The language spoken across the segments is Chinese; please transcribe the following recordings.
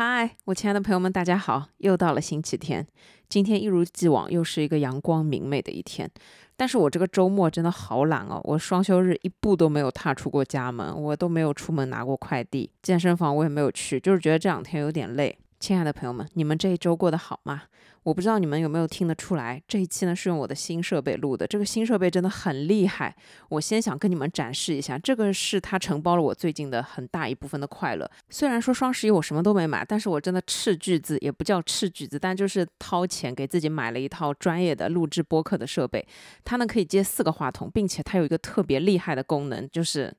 嗨，我亲爱的朋友们，大家好！又到了星期天，今天一如既往又是一个阳光明媚的一天。但是我这个周末真的好懒哦，我双休日一步都没有踏出过家门，我都没有出门拿过快递，健身房我也没有去，就是觉得这两天有点累。亲爱的朋友们，你们这一周过得好吗？我不知道你们有没有听得出来，这一期呢是用我的新设备录的。这个新设备真的很厉害，我先想跟你们展示一下，这个是它承包了我最近的很大一部分的快乐。虽然说双十一我什么都没买，但是我真的斥巨资，也不叫斥巨资，但就是掏钱给自己买了一套专业的录制播客的设备。它呢可以接四个话筒，并且它有一个特别厉害的功能，就是。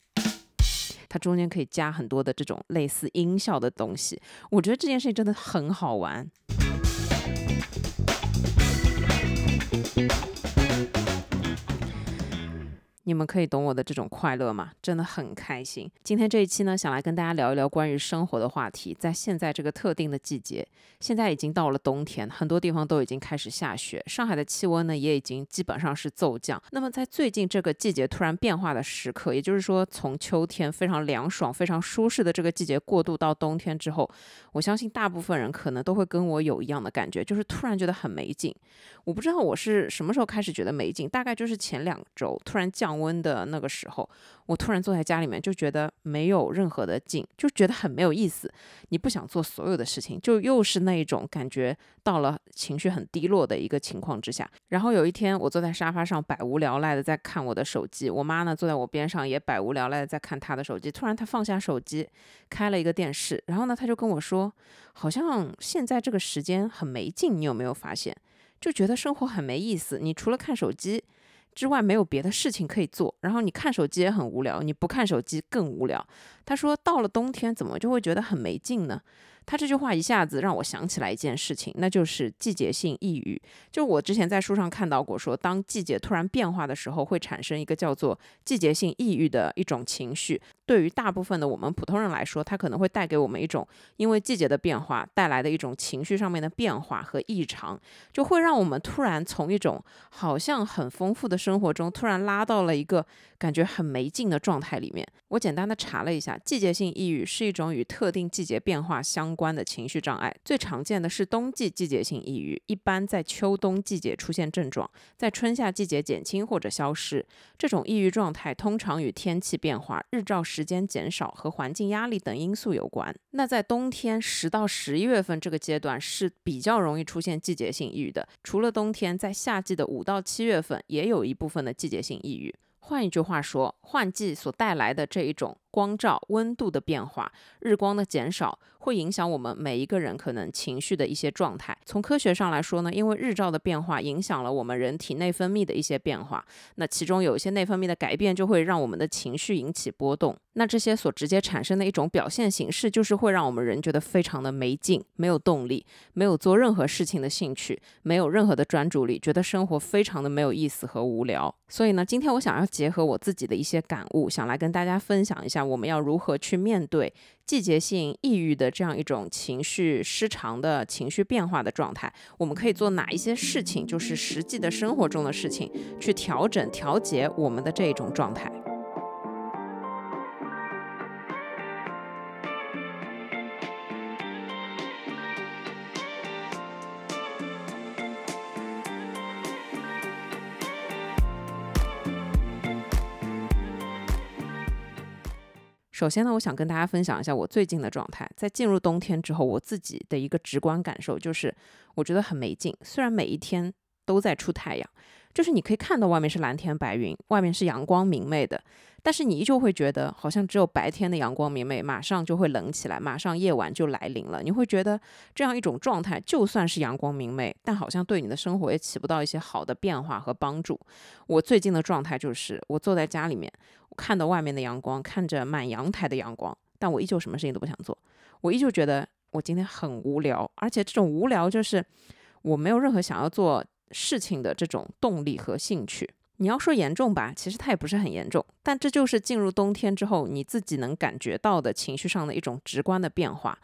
它中间可以加很多的这种类似音效的东西，我觉得这件事情真的很好玩。你们可以懂我的这种快乐吗？真的很开心。今天这一期呢，想来跟大家聊一聊关于生活的话题。在现在这个特定的季节，现在已经到了冬天，很多地方都已经开始下雪，上海的气温呢也已经基本上是骤降。那么在最近这个季节突然变化的时刻，也就是说从秋天非常凉爽、非常舒适的这个季节过渡到冬天之后，我相信大部分人可能都会跟我有一样的感觉，就是突然觉得很没劲。我不知道我是什么时候开始觉得没劲，大概就是前两周突然降温的那个时候，我突然坐在家里面就觉得没有任何的劲，就觉得很没有意思。你不想做所有的事情，就又是那一种感觉到了情绪很低落的一个情况之下。然后有一天，我坐在沙发上百无聊赖的在看我的手机，我妈呢坐在我边上也百无聊赖的在看她的手机。突然她放下手机，开了一个电视，然后呢她就跟我说，好像现在这个时间很没劲，你有没有发现？就觉得生活很没意思，你除了看手机之外没有别的事情可以做，然后你看手机也很无聊，你不看手机更无聊。他说到了冬天怎么就会觉得很没劲呢？他这句话一下子让我想起来一件事情，那就是季节性抑郁。就我之前在书上看到过，说当季节突然变化的时候，会产生一个叫做季节性抑郁的一种情绪。对于大部分的我们普通人来说，它可能会带给我们一种因为季节的变化带来的一种情绪上面的变化和异常，就会让我们突然从一种好像很丰富的生活中，突然拉到了一个感觉很没劲的状态里面。我简单的查了一下，季节性抑郁是一种与特定季节变化相关的情绪障碍，最常见的是冬季季节性抑郁，一般在秋冬季节出现症状，在春夏季节减轻或者消失。这种抑郁状态通常与天气变化、日照时。间减少和环境压力等因素有关。那在冬天十到十一月份这个阶段是比较容易出现季节性抑郁的。除了冬天，在夏季的五到七月份也有一部分的季节性抑郁。换一句话说，换季所带来的这一种。光照、温度的变化、日光的减少，会影响我们每一个人可能情绪的一些状态。从科学上来说呢，因为日照的变化影响了我们人体内分泌的一些变化，那其中有一些内分泌的改变，就会让我们的情绪引起波动。那这些所直接产生的一种表现形式，就是会让我们人觉得非常的没劲、没有动力、没有做任何事情的兴趣、没有任何的专注力，觉得生活非常的没有意思和无聊。所以呢，今天我想要结合我自己的一些感悟，想来跟大家分享一下，我们要如何去面对季节性抑郁的这样一种情绪失常的情绪变化的状态？我们可以做哪一些事情，就是实际的生活中的事情，去调整、调节我们的这种状态？首先呢，我想跟大家分享一下我最近的状态。在进入冬天之后，我自己的一个直观感受就是，我觉得很没劲。虽然每一天都在出太阳，就是你可以看到外面是蓝天白云，外面是阳光明媚的，但是你依旧会觉得好像只有白天的阳光明媚，马上就会冷起来，马上夜晚就来临了。你会觉得这样一种状态，就算是阳光明媚，但好像对你的生活也起不到一些好的变化和帮助。我最近的状态就是，我坐在家里面。看到外面的阳光，看着满阳台的阳光，但我依旧什么事情都不想做。我依旧觉得我今天很无聊，而且这种无聊就是我没有任何想要做事情的这种动力和兴趣。你要说严重吧，其实它也不是很严重，但这就是进入冬天之后你自己能感觉到的情绪上的一种直观的变化。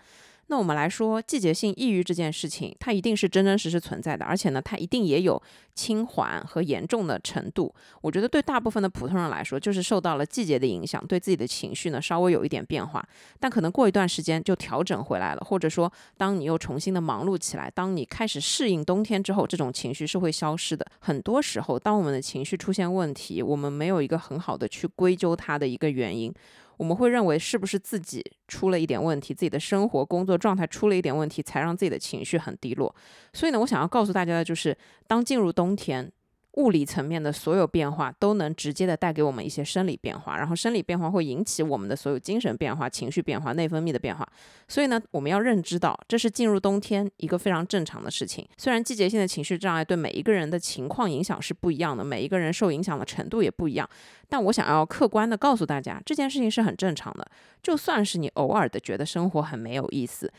那我们来说，季节性抑郁这件事情，它一定是真真实实存在的，而且呢，它一定也有轻缓和严重的程度。我觉得对大部分的普通人来说，就是受到了季节的影响，对自己的情绪呢稍微有一点变化，但可能过一段时间就调整回来了，或者说，当你又重新的忙碌起来，当你开始适应冬天之后，这种情绪是会消失的。很多时候，当我们的情绪出现问题，我们没有一个很好的去归咎它的一个原因。我们会认为是不是自己出了一点问题，自己的生活工作状态出了一点问题，才让自己的情绪很低落。所以呢，我想要告诉大家的就是，当进入冬天。物理层面的所有变化都能直接的带给我们一些生理变化，然后生理变化会引起我们的所有精神变化、情绪变化、内分泌的变化。所以呢，我们要认知到这是进入冬天一个非常正常的事情。虽然季节性的情绪障碍对每一个人的情况影响是不一样的，每一个人受影响的程度也不一样，但我想要客观的告诉大家，这件事情是很正常的。就算是你偶尔的觉得生活很没有意思。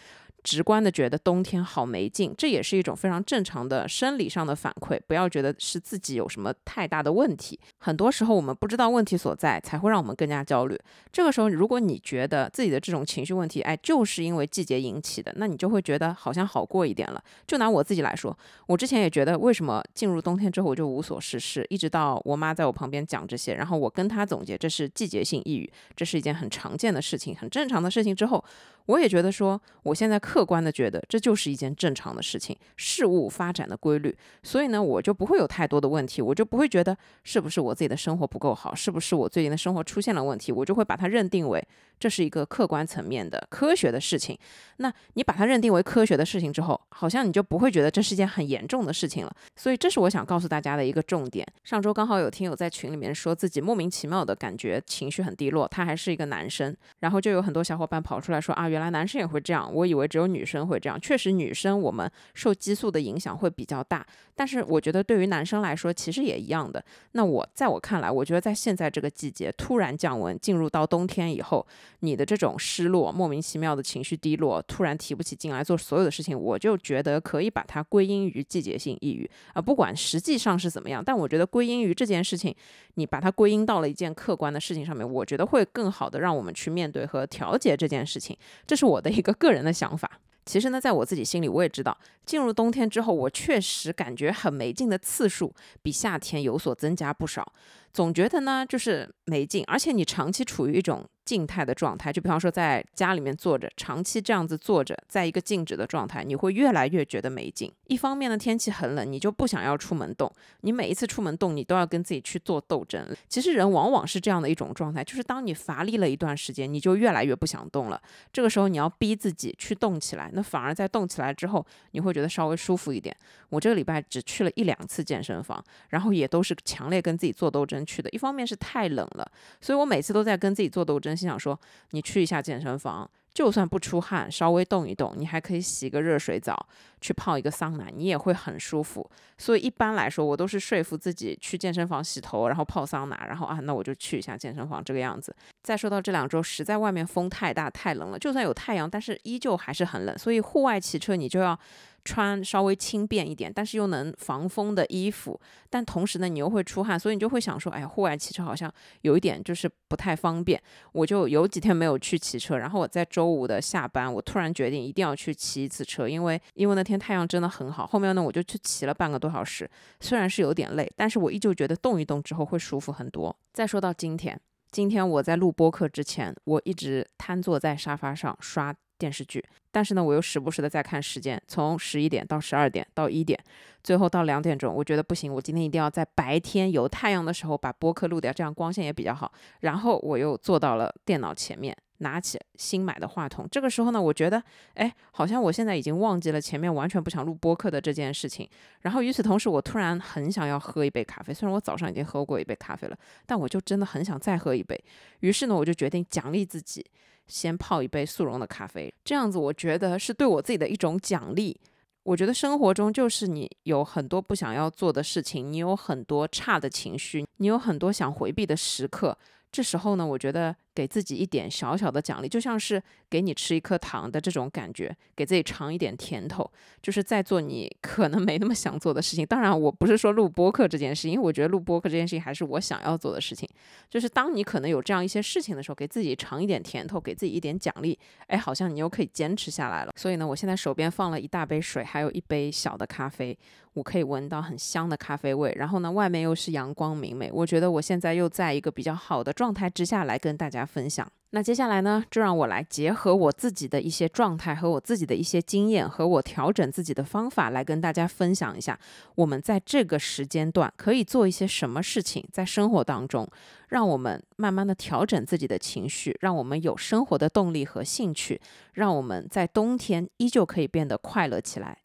直观的觉得冬天好没劲，这也是一种非常正常的生理上的反馈。不要觉得是自己有什么太大的问题。很多时候我们不知道问题所在，才会让我们更加焦虑。这个时候，如果你觉得自己的这种情绪问题，哎，就是因为季节引起的，那你就会觉得好像好过一点了。就拿我自己来说，我之前也觉得为什么进入冬天之后我就无所事事，一直到我妈在我旁边讲这些，然后我跟她总结这是季节性抑郁，这是一件很常见的事情，很正常的事情之后。我也觉得说，我现在客观的觉得这就是一件正常的事情，事物发展的规律，所以呢，我就不会有太多的问题，我就不会觉得是不是我自己的生活不够好，是不是我最近的生活出现了问题，我就会把它认定为这是一个客观层面的科学的事情。那你把它认定为科学的事情之后，好像你就不会觉得这是一件很严重的事情了。所以这是我想告诉大家的一个重点。上周刚好有听友在群里面说自己莫名其妙的感觉情绪很低落，他还是一个男生，然后就有很多小伙伴跑出来说啊。原来男生也会这样，我以为只有女生会这样。确实，女生我们受激素的影响会比较大，但是我觉得对于男生来说，其实也一样的。那我在我看来，我觉得在现在这个季节突然降温，进入到冬天以后，你的这种失落、莫名其妙的情绪低落，突然提不起劲来做所有的事情，我就觉得可以把它归因于季节性抑郁啊。不管实际上是怎么样，但我觉得归因于这件事情，你把它归因到了一件客观的事情上面，我觉得会更好的让我们去面对和调节这件事情。这是我的一个个人的想法。其实呢，在我自己心里，我也知道，进入冬天之后，我确实感觉很没劲的次数比夏天有所增加不少。总觉得呢，就是没劲，而且你长期处于一种。静态的状态，就比方说在家里面坐着，长期这样子坐着，在一个静止的状态，你会越来越觉得没劲。一方面呢，天气很冷，你就不想要出门动。你每一次出门动，你都要跟自己去做斗争。其实人往往是这样的一种状态，就是当你乏力了一段时间，你就越来越不想动了。这个时候你要逼自己去动起来，那反而在动起来之后，你会觉得稍微舒服一点。我这个礼拜只去了一两次健身房，然后也都是强烈跟自己做斗争去的。一方面是太冷了，所以我每次都在跟自己做斗争。心想说，你去一下健身房，就算不出汗，稍微动一动，你还可以洗个热水澡，去泡一个桑拿，你也会很舒服。所以一般来说，我都是说服自己去健身房洗头，然后泡桑拿，然后啊，那我就去一下健身房这个样子。再说到这两周，实在外面风太大太冷了，就算有太阳，但是依旧还是很冷，所以户外骑车你就要。穿稍微轻便一点，但是又能防风的衣服，但同时呢，你又会出汗，所以你就会想说，哎呀，户外骑车好像有一点就是不太方便。我就有几天没有去骑车，然后我在周五的下班，我突然决定一定要去骑一次车，因为因为那天太阳真的很好。后面呢，我就去骑了半个多小时，虽然是有点累，但是我依旧觉得动一动之后会舒服很多。再说到今天，今天我在录播课之前，我一直瘫坐在沙发上刷。电视剧，但是呢，我又时不时的在看时间，从十一点到十二点到一点，最后到两点钟，我觉得不行，我今天一定要在白天有太阳的时候把播客录掉，这样光线也比较好。然后我又坐到了电脑前面，拿起新买的话筒。这个时候呢，我觉得，哎，好像我现在已经忘记了前面完全不想录播客的这件事情。然后与此同时，我突然很想要喝一杯咖啡，虽然我早上已经喝过一杯咖啡了，但我就真的很想再喝一杯。于是呢，我就决定奖励自己。先泡一杯速溶的咖啡，这样子我觉得是对我自己的一种奖励。我觉得生活中就是你有很多不想要做的事情，你有很多差的情绪，你有很多想回避的时刻。这时候呢，我觉得给自己一点小小的奖励，就像是给你吃一颗糖的这种感觉，给自己尝一点甜头，就是在做你 可能没那么想做的事情。当然，我不是说录播客这件事，因为我觉得录播客这件事情还是我想要做的事情。就是当你可能有这样一些事情的时候，给自己尝一点甜头，给自己一点奖励，哎，好像你又可以坚持下来了。所以呢，我现在手边放了一大杯水，还有一杯小的咖啡。我可以闻到很香的咖啡味，然后呢，外面又是阳光明媚，我觉得我现在又在一个比较好的状态之下来跟大家分享。那接下来呢，就让我来结合我自己的一些状态和我自己的一些经验和我调整自己的方法来跟大家分享一下，我们在这个时间段可以做一些什么事情，在生活当中，让我们慢慢的调整自己的情绪，让我们有生活的动力和兴趣，让我们在冬天依旧可以变得快乐起来。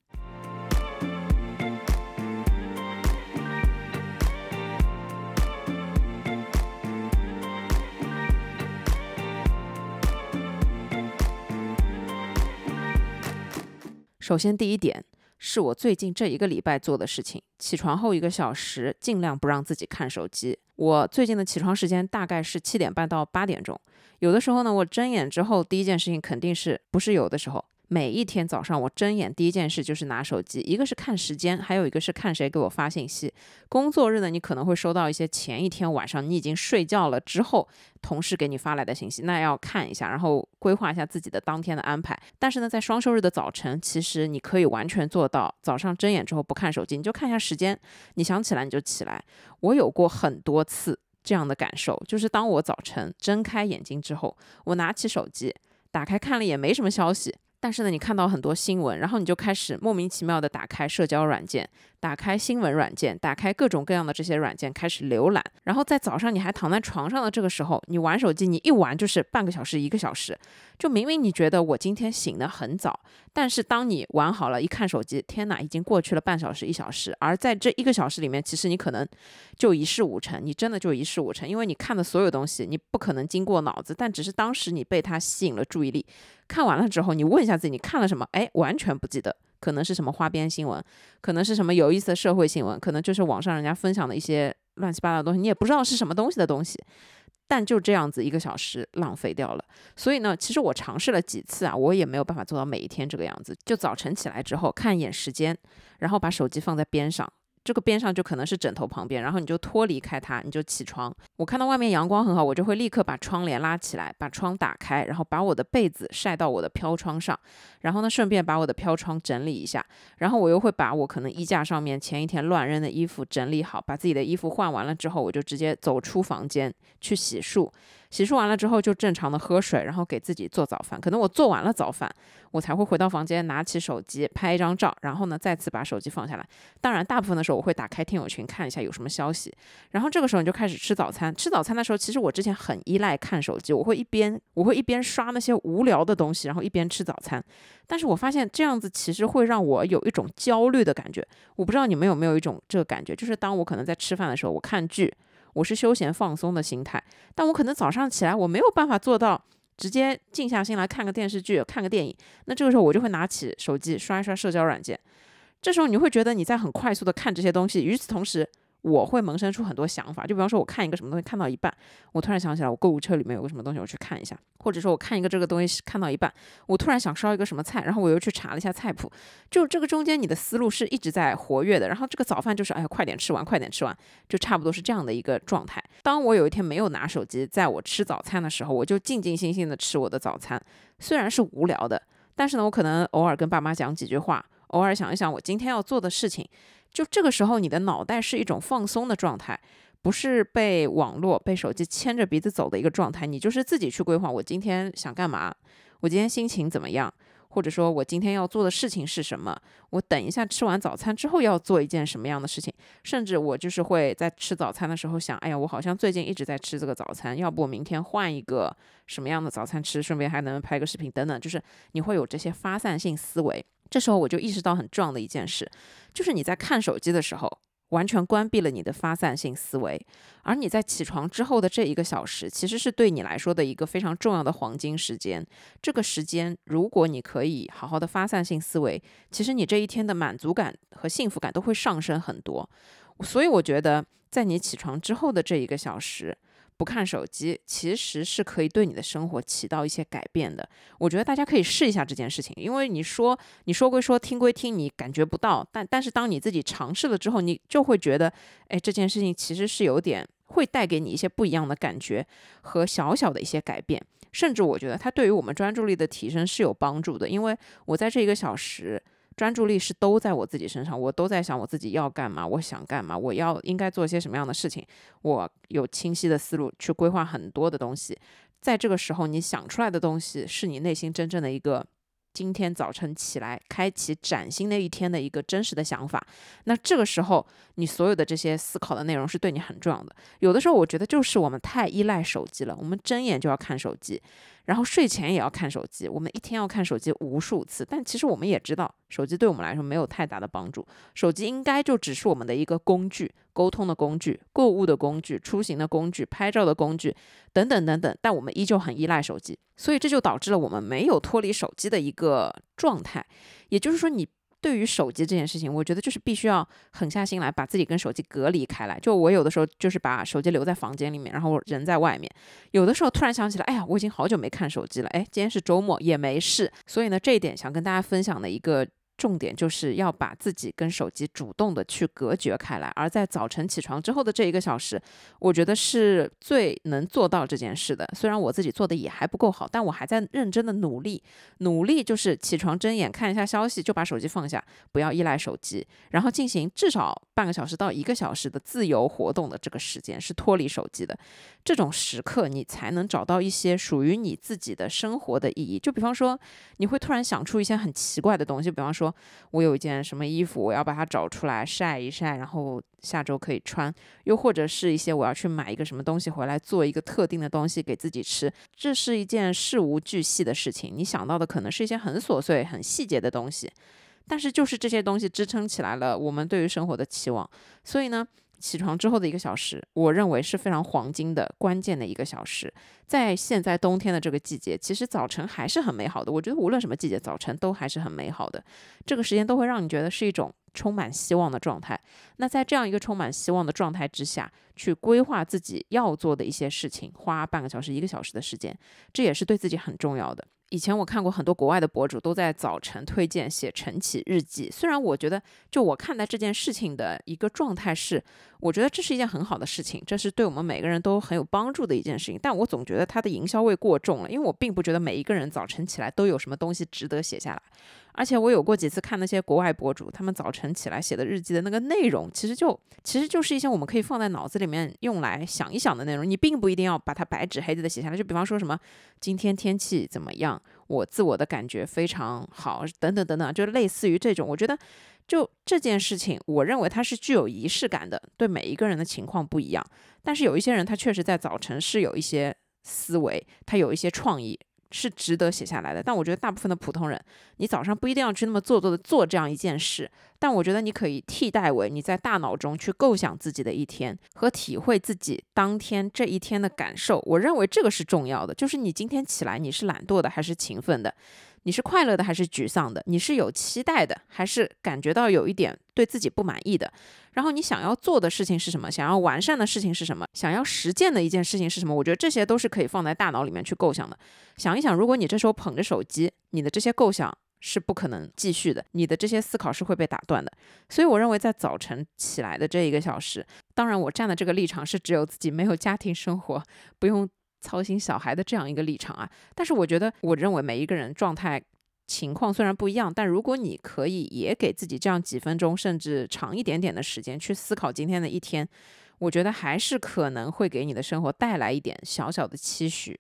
首先，第一点是我最近这一个礼拜做的事情：起床后一个小时，尽量不让自己看手机。我最近的起床时间大概是七点半到八点钟。有的时候呢，我睁眼之后第一件事情肯定是不是有的时候。每一天早上，我睁眼第一件事就是拿手机，一个是看时间，还有一个是看谁给我发信息。工作日呢，你可能会收到一些前一天晚上你已经睡觉了之后同事给你发来的信息，那要看一下，然后规划一下自己的当天的安排。但是呢，在双休日的早晨，其实你可以完全做到早上睁眼之后不看手机，你就看一下时间，你想起来你就起来。我有过很多次这样的感受，就是当我早晨睁开眼睛之后，我拿起手机打开看了也没什么消息。但是呢，你看到很多新闻，然后你就开始莫名其妙的打开社交软件。打开新闻软件，打开各种各样的这些软件，开始浏览。然后在早上你还躺在床上的这个时候，你玩手机，你一玩就是半个小时、一个小时。就明明你觉得我今天醒得很早，但是当你玩好了，一看手机，天哪，已经过去了半小时、一小时。而在这一个小时里面，其实你可能就一事无成，你真的就一事无成，因为你看的所有东西，你不可能经过脑子，但只是当时你被它吸引了注意力。看完了之后，你问一下自己，你看了什么？哎，完全不记得。可能是什么花边新闻，可能是什么有意思的社会新闻，可能就是网上人家分享的一些乱七八糟的东西，你也不知道是什么东西的东西，但就这样子一个小时浪费掉了。所以呢，其实我尝试了几次啊，我也没有办法做到每一天这个样子。就早晨起来之后看一眼时间，然后把手机放在边上。这个边上就可能是枕头旁边，然后你就脱离开它，你就起床。我看到外面阳光很好，我就会立刻把窗帘拉起来，把窗打开，然后把我的被子晒到我的飘窗上，然后呢，顺便把我的飘窗整理一下，然后我又会把我可能衣架上面前一天乱扔的衣服整理好，把自己的衣服换完了之后，我就直接走出房间去洗漱。洗漱完了之后，就正常的喝水，然后给自己做早饭。可能我做完了早饭，我才会回到房间，拿起手机拍一张照，然后呢，再次把手机放下来。当然，大部分的时候我会打开听友群看一下有什么消息。然后这个时候你就开始吃早餐。吃早餐的时候，其实我之前很依赖看手机，我会一边我会一边刷那些无聊的东西，然后一边吃早餐。但是我发现这样子其实会让我有一种焦虑的感觉。我不知道你们有没有一种这个感觉，就是当我可能在吃饭的时候，我看剧。我是休闲放松的心态，但我可能早上起来我没有办法做到直接静下心来看个电视剧、看个电影。那这个时候我就会拿起手机刷一刷社交软件，这时候你会觉得你在很快速的看这些东西，与此同时。我会萌生出很多想法，就比方说，我看一个什么东西看到一半，我突然想起来，我购物车里面有个什么东西，我去看一下；或者说，我看一个这个东西看到一半，我突然想烧一个什么菜，然后我又去查了一下菜谱。就这个中间，你的思路是一直在活跃的。然后这个早饭就是，哎呀，快点吃完，快点吃完，就差不多是这样的一个状态。当我有一天没有拿手机，在我吃早餐的时候，我就静静心心的吃我的早餐，虽然是无聊的，但是呢，我可能偶尔跟爸妈讲几句话，偶尔想一想我今天要做的事情。就这个时候，你的脑袋是一种放松的状态，不是被网络、被手机牵着鼻子走的一个状态。你就是自己去规划，我今天想干嘛，我今天心情怎么样，或者说我今天要做的事情是什么。我等一下吃完早餐之后要做一件什么样的事情，甚至我就是会在吃早餐的时候想，哎呀，我好像最近一直在吃这个早餐，要不我明天换一个什么样的早餐吃，顺便还能拍个视频等等，就是你会有这些发散性思维。这时候我就意识到很重要的一件事，就是你在看手机的时候，完全关闭了你的发散性思维，而你在起床之后的这一个小时，其实是对你来说的一个非常重要的黄金时间。这个时间，如果你可以好好的发散性思维，其实你这一天的满足感和幸福感都会上升很多。所以我觉得，在你起床之后的这一个小时。不看手机，其实是可以对你的生活起到一些改变的。我觉得大家可以试一下这件事情，因为你说你说归说，听归听，你感觉不到，但但是当你自己尝试了之后，你就会觉得，哎，这件事情其实是有点会带给你一些不一样的感觉和小小的一些改变，甚至我觉得它对于我们专注力的提升是有帮助的，因为我在这一个小时。专注力是都在我自己身上，我都在想我自己要干嘛，我想干嘛，我要应该做些什么样的事情，我有清晰的思路去规划很多的东西。在这个时候，你想出来的东西是你内心真正的一个。今天早晨起来，开启崭新的一天的一个真实的想法。那这个时候，你所有的这些思考的内容是对你很重要的。有的时候，我觉得就是我们太依赖手机了，我们睁眼就要看手机，然后睡前也要看手机，我们一天要看手机无数次。但其实我们也知道，手机对我们来说没有太大的帮助。手机应该就只是我们的一个工具，沟通的工具、购物的工具、出行的工具、拍照的工具等等等等。但我们依旧很依赖手机。所以这就导致了我们没有脱离手机的一个状态，也就是说，你对于手机这件事情，我觉得就是必须要狠下心来，把自己跟手机隔离开来。就我有的时候就是把手机留在房间里面，然后人在外面。有的时候突然想起来，哎呀，我已经好久没看手机了，哎，今天是周末也没事。所以呢，这一点想跟大家分享的一个。重点就是要把自己跟手机主动的去隔绝开来，而在早晨起床之后的这一个小时，我觉得是最能做到这件事的。虽然我自己做的也还不够好，但我还在认真的努力。努力就是起床睁眼看一下消息，就把手机放下，不要依赖手机，然后进行至少半个小时到一个小时的自由活动的这个时间是脱离手机的。这种时刻，你才能找到一些属于你自己的生活的意义。就比方说，你会突然想出一些很奇怪的东西，比方说。我有一件什么衣服，我要把它找出来晒一晒，然后下周可以穿。又或者是一些我要去买一个什么东西回来，做一个特定的东西给自己吃。这是一件事无巨细的事情，你想到的可能是一些很琐碎、很细节的东西，但是就是这些东西支撑起来了我们对于生活的期望。所以呢。起床之后的一个小时，我认为是非常黄金的、关键的一个小时。在现在冬天的这个季节，其实早晨还是很美好的。我觉得无论什么季节，早晨都还是很美好的。这个时间都会让你觉得是一种充满希望的状态。那在这样一个充满希望的状态之下，去规划自己要做的一些事情，花半个小时、一个小时的时间，这也是对自己很重要的。以前我看过很多国外的博主都在早晨推荐写晨起日记，虽然我觉得就我看待这件事情的一个状态是，我觉得这是一件很好的事情，这是对我们每个人都很有帮助的一件事情，但我总觉得它的营销味过重了，因为我并不觉得每一个人早晨起来都有什么东西值得写下来。而且我有过几次看那些国外博主，他们早晨起来写的日记的那个内容，其实就其实就是一些我们可以放在脑子里面用来想一想的内容。你并不一定要把它白纸黑字的写下来。就比方说什么今天天气怎么样，我自我的感觉非常好，等等等等，就类似于这种。我觉得就这件事情，我认为它是具有仪式感的。对每一个人的情况不一样，但是有一些人他确实在早晨是有一些思维，他有一些创意。是值得写下来的，但我觉得大部分的普通人，你早上不一定要去那么做作的做这样一件事，但我觉得你可以替代为你在大脑中去构想自己的一天和体会自己当天这一天的感受。我认为这个是重要的，就是你今天起来你是懒惰的还是勤奋的？你是快乐的还是沮丧的？你是有期待的还是感觉到有一点对自己不满意的？然后你想要做的事情是什么？想要完善的事情是什么？想要实践的一件事情是什么？我觉得这些都是可以放在大脑里面去构想的。想一想，如果你这时候捧着手机，你的这些构想是不可能继续的，你的这些思考是会被打断的。所以我认为，在早晨起来的这一个小时，当然我站的这个立场是只有自己没有家庭生活，不用。操心小孩的这样一个立场啊，但是我觉得，我认为每一个人状态情况虽然不一样，但如果你可以也给自己这样几分钟，甚至长一点点的时间去思考今天的一天，我觉得还是可能会给你的生活带来一点小小的期许。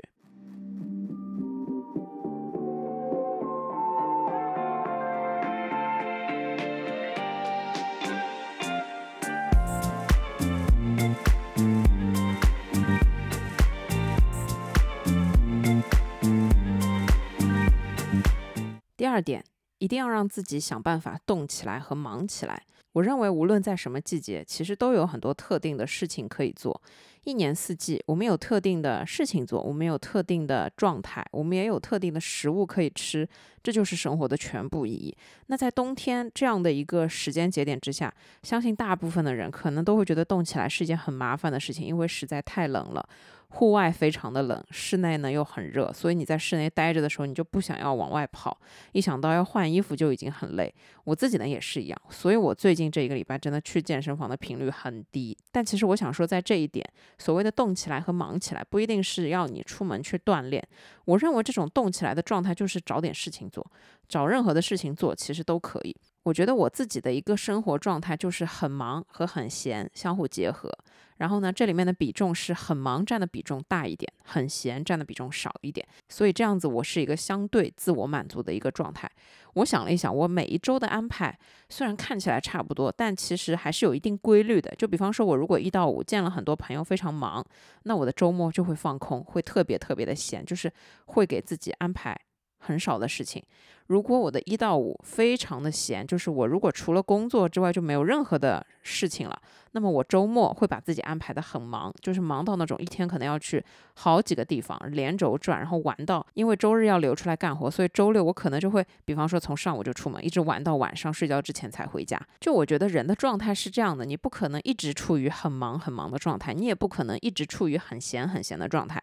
第二点，一定要让自己想办法动起来和忙起来。我认为无论在什么季节，其实都有很多特定的事情可以做。一年四季，我们有特定的事情做，我们有特定的状态，我们也有特定的食物可以吃，这就是生活的全部意义。那在冬天这样的一个时间节点之下，相信大部分的人可能都会觉得动起来是一件很麻烦的事情，因为实在太冷了。户外非常的冷，室内呢又很热，所以你在室内待着的时候，你就不想要往外跑。一想到要换衣服就已经很累。我自己呢也是一样，所以我最近这一个礼拜真的去健身房的频率很低。但其实我想说，在这一点，所谓的动起来和忙起来，不一定是要你出门去锻炼。我认为这种动起来的状态，就是找点事情做，找任何的事情做，其实都可以。我觉得我自己的一个生活状态就是很忙和很闲相互结合。然后呢，这里面的比重是很忙占的比重大一点，很闲占的比重少一点。所以这样子，我是一个相对自我满足的一个状态。我想了一想，我每一周的安排虽然看起来差不多，但其实还是有一定规律的。就比方说，我如果一到五见了很多朋友，非常忙，那我的周末就会放空，会特别特别的闲，就是会给自己安排。很少的事情。如果我的一到五非常的闲，就是我如果除了工作之外就没有任何的事情了，那么我周末会把自己安排的很忙，就是忙到那种一天可能要去好几个地方连轴转，然后玩到，因为周日要留出来干活，所以周六我可能就会，比方说从上午就出门，一直玩到晚上睡觉之前才回家。就我觉得人的状态是这样的，你不可能一直处于很忙很忙的状态，你也不可能一直处于很闲很闲的状态。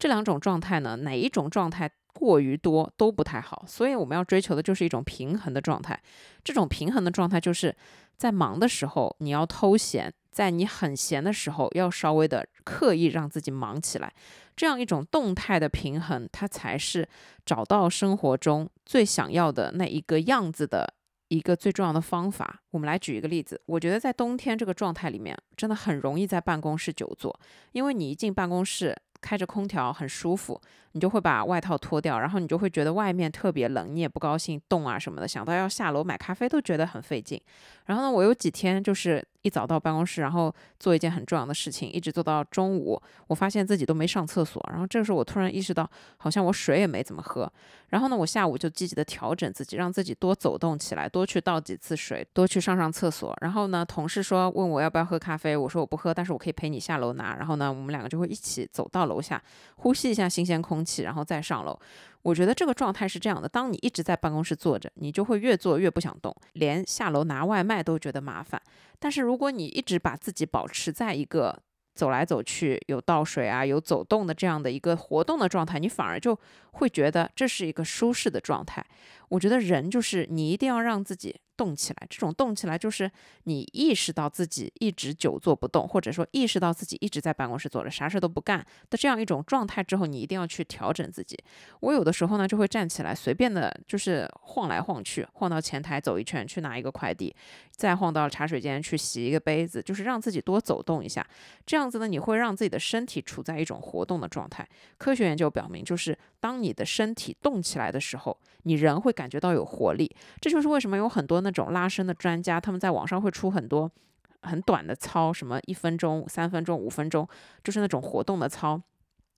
这两种状态呢，哪一种状态？过于多都不太好，所以我们要追求的就是一种平衡的状态。这种平衡的状态就是在忙的时候你要偷闲，在你很闲的时候要稍微的刻意让自己忙起来。这样一种动态的平衡，它才是找到生活中最想要的那一个样子的一个最重要的方法。我们来举一个例子，我觉得在冬天这个状态里面，真的很容易在办公室久坐，因为你一进办公室。开着空调很舒服，你就会把外套脱掉，然后你就会觉得外面特别冷，你也不高兴动啊什么的，想到要下楼买咖啡都觉得很费劲。然后呢，我有几天就是。一早到办公室，然后做一件很重要的事情，一直做到中午。我发现自己都没上厕所，然后这个时候我突然意识到，好像我水也没怎么喝。然后呢，我下午就积极的调整自己，让自己多走动起来，多去倒几次水，多去上上厕所。然后呢，同事说问我要不要喝咖啡，我说我不喝，但是我可以陪你下楼拿。然后呢，我们两个就会一起走到楼下，呼吸一下新鲜空气，然后再上楼。我觉得这个状态是这样的：当你一直在办公室坐着，你就会越坐越不想动，连下楼拿外卖都觉得麻烦。但是如果你一直把自己保持在一个走来走去、有倒水啊、有走动的这样的一个活动的状态，你反而就会觉得这是一个舒适的状态。我觉得人就是你一定要让自己。动起来，这种动起来就是你意识到自己一直久坐不动，或者说意识到自己一直在办公室坐着，啥事都不干的这样一种状态之后，你一定要去调整自己。我有的时候呢就会站起来，随便的就是晃来晃去，晃到前台走一圈去拿一个快递，再晃到茶水间去洗一个杯子，就是让自己多走动一下。这样子呢，你会让自己的身体处在一种活动的状态。科学研究表明，就是当你的身体动起来的时候，你人会感觉到有活力。这就是为什么有很多呢。那种拉伸的专家，他们在网上会出很多很短的操，什么一分钟、三分钟、五分钟，就是那种活动的操。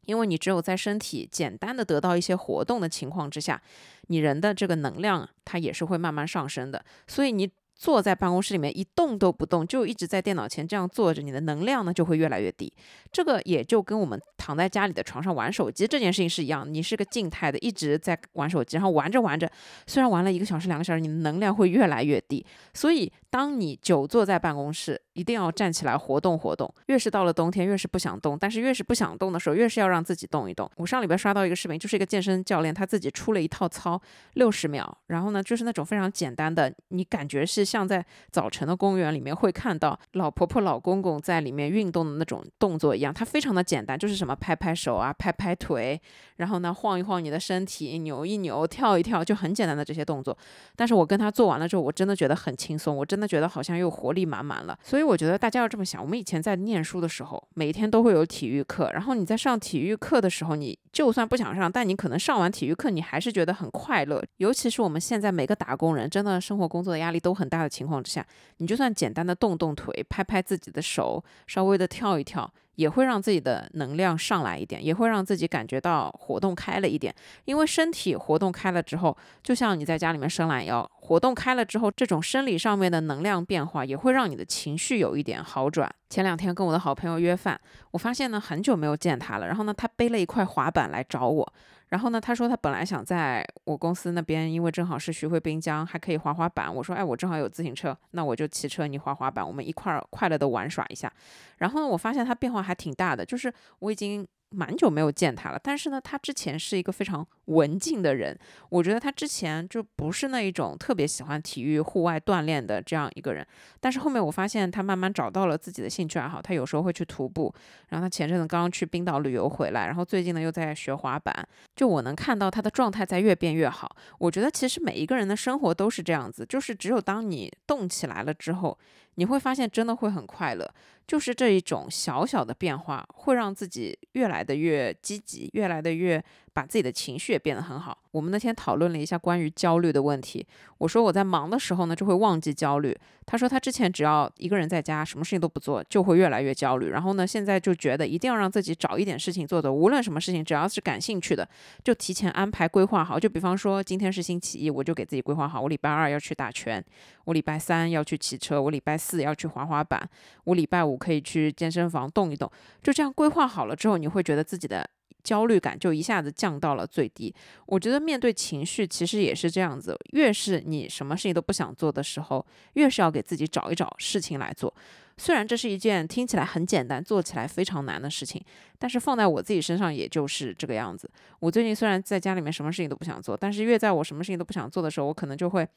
因为你只有在身体简单的得到一些活动的情况之下，你人的这个能量它也是会慢慢上升的。所以你。坐在办公室里面一动都不动，就一直在电脑前这样坐着，你的能量呢就会越来越低。这个也就跟我们躺在家里的床上玩手机这件事情是一样，你是个静态的，一直在玩手机，然后玩着玩着，虽然玩了一个小时、两个小时，你的能量会越来越低。所以，当你久坐在办公室，一定要站起来活动活动。越是到了冬天，越是不想动，但是越是不想动的时候，越是要让自己动一动。我上礼拜刷到一个视频，就是一个健身教练他自己出了一套操，六十秒，然后呢，就是那种非常简单的，你感觉是。像在早晨的公园里面会看到老婆婆、老公公在里面运动的那种动作一样，它非常的简单，就是什么拍拍手啊、拍拍腿，然后呢晃一晃你的身体、扭一扭、跳一跳，就很简单的这些动作。但是我跟他做完了之后，我真的觉得很轻松，我真的的觉得好像又活力满满了。所以我觉得大家要这么想，我们以前在念书的时候，每天都会有体育课，然后你在上体育课的时候，你就算不想上，但你可能上完体育课，你还是觉得很快乐。尤其是我们现在每个打工人，真的生活工作的压力都很大。的情况之下，你就算简单的动动腿、拍拍自己的手、稍微的跳一跳，也会让自己的能量上来一点，也会让自己感觉到活动开了一点。因为身体活动开了之后，就像你在家里面伸懒腰，活动开了之后，这种生理上面的能量变化也会让你的情绪有一点好转。前两天跟我的好朋友约饭，我发现呢很久没有见他了，然后呢他背了一块滑板来找我。然后呢，他说他本来想在我公司那边，因为正好是徐汇滨江，还可以滑滑板。我说，哎，我正好有自行车，那我就骑车，你滑滑板，我们一块儿快乐的玩耍一下。然后呢，我发现他变化还挺大的，就是我已经。蛮久没有见他了，但是呢，他之前是一个非常文静的人。我觉得他之前就不是那一种特别喜欢体育、户外锻炼的这样一个人。但是后面我发现他慢慢找到了自己的兴趣爱好，他有时候会去徒步。然后他前阵子刚刚去冰岛旅游回来，然后最近呢又在学滑板。就我能看到他的状态在越变越好。我觉得其实每一个人的生活都是这样子，就是只有当你动起来了之后。你会发现，真的会很快乐。就是这一种小小的变化，会让自己越来的越积极，越来的越把自己的情绪也变得很好。我们那天讨论了一下关于焦虑的问题。我说我在忙的时候呢，就会忘记焦虑。他说他之前只要一个人在家，什么事情都不做，就会越来越焦虑。然后呢，现在就觉得一定要让自己找一点事情做的，无论什么事情，只要是感兴趣的，就提前安排规划好。就比方说今天是星期一，我就给自己规划好，我礼拜二要去打拳，我礼拜三要去骑车，我礼拜四要去滑滑板，我礼拜五可以去健身房动一动。就这样规划好了之后，你会觉得自己的。焦虑感就一下子降到了最低。我觉得面对情绪其实也是这样子，越是你什么事情都不想做的时候，越是要给自己找一找事情来做。虽然这是一件听起来很简单，做起来非常难的事情，但是放在我自己身上也就是这个样子。我最近虽然在家里面什么事情都不想做，但是越在我什么事情都不想做的时候，我可能就会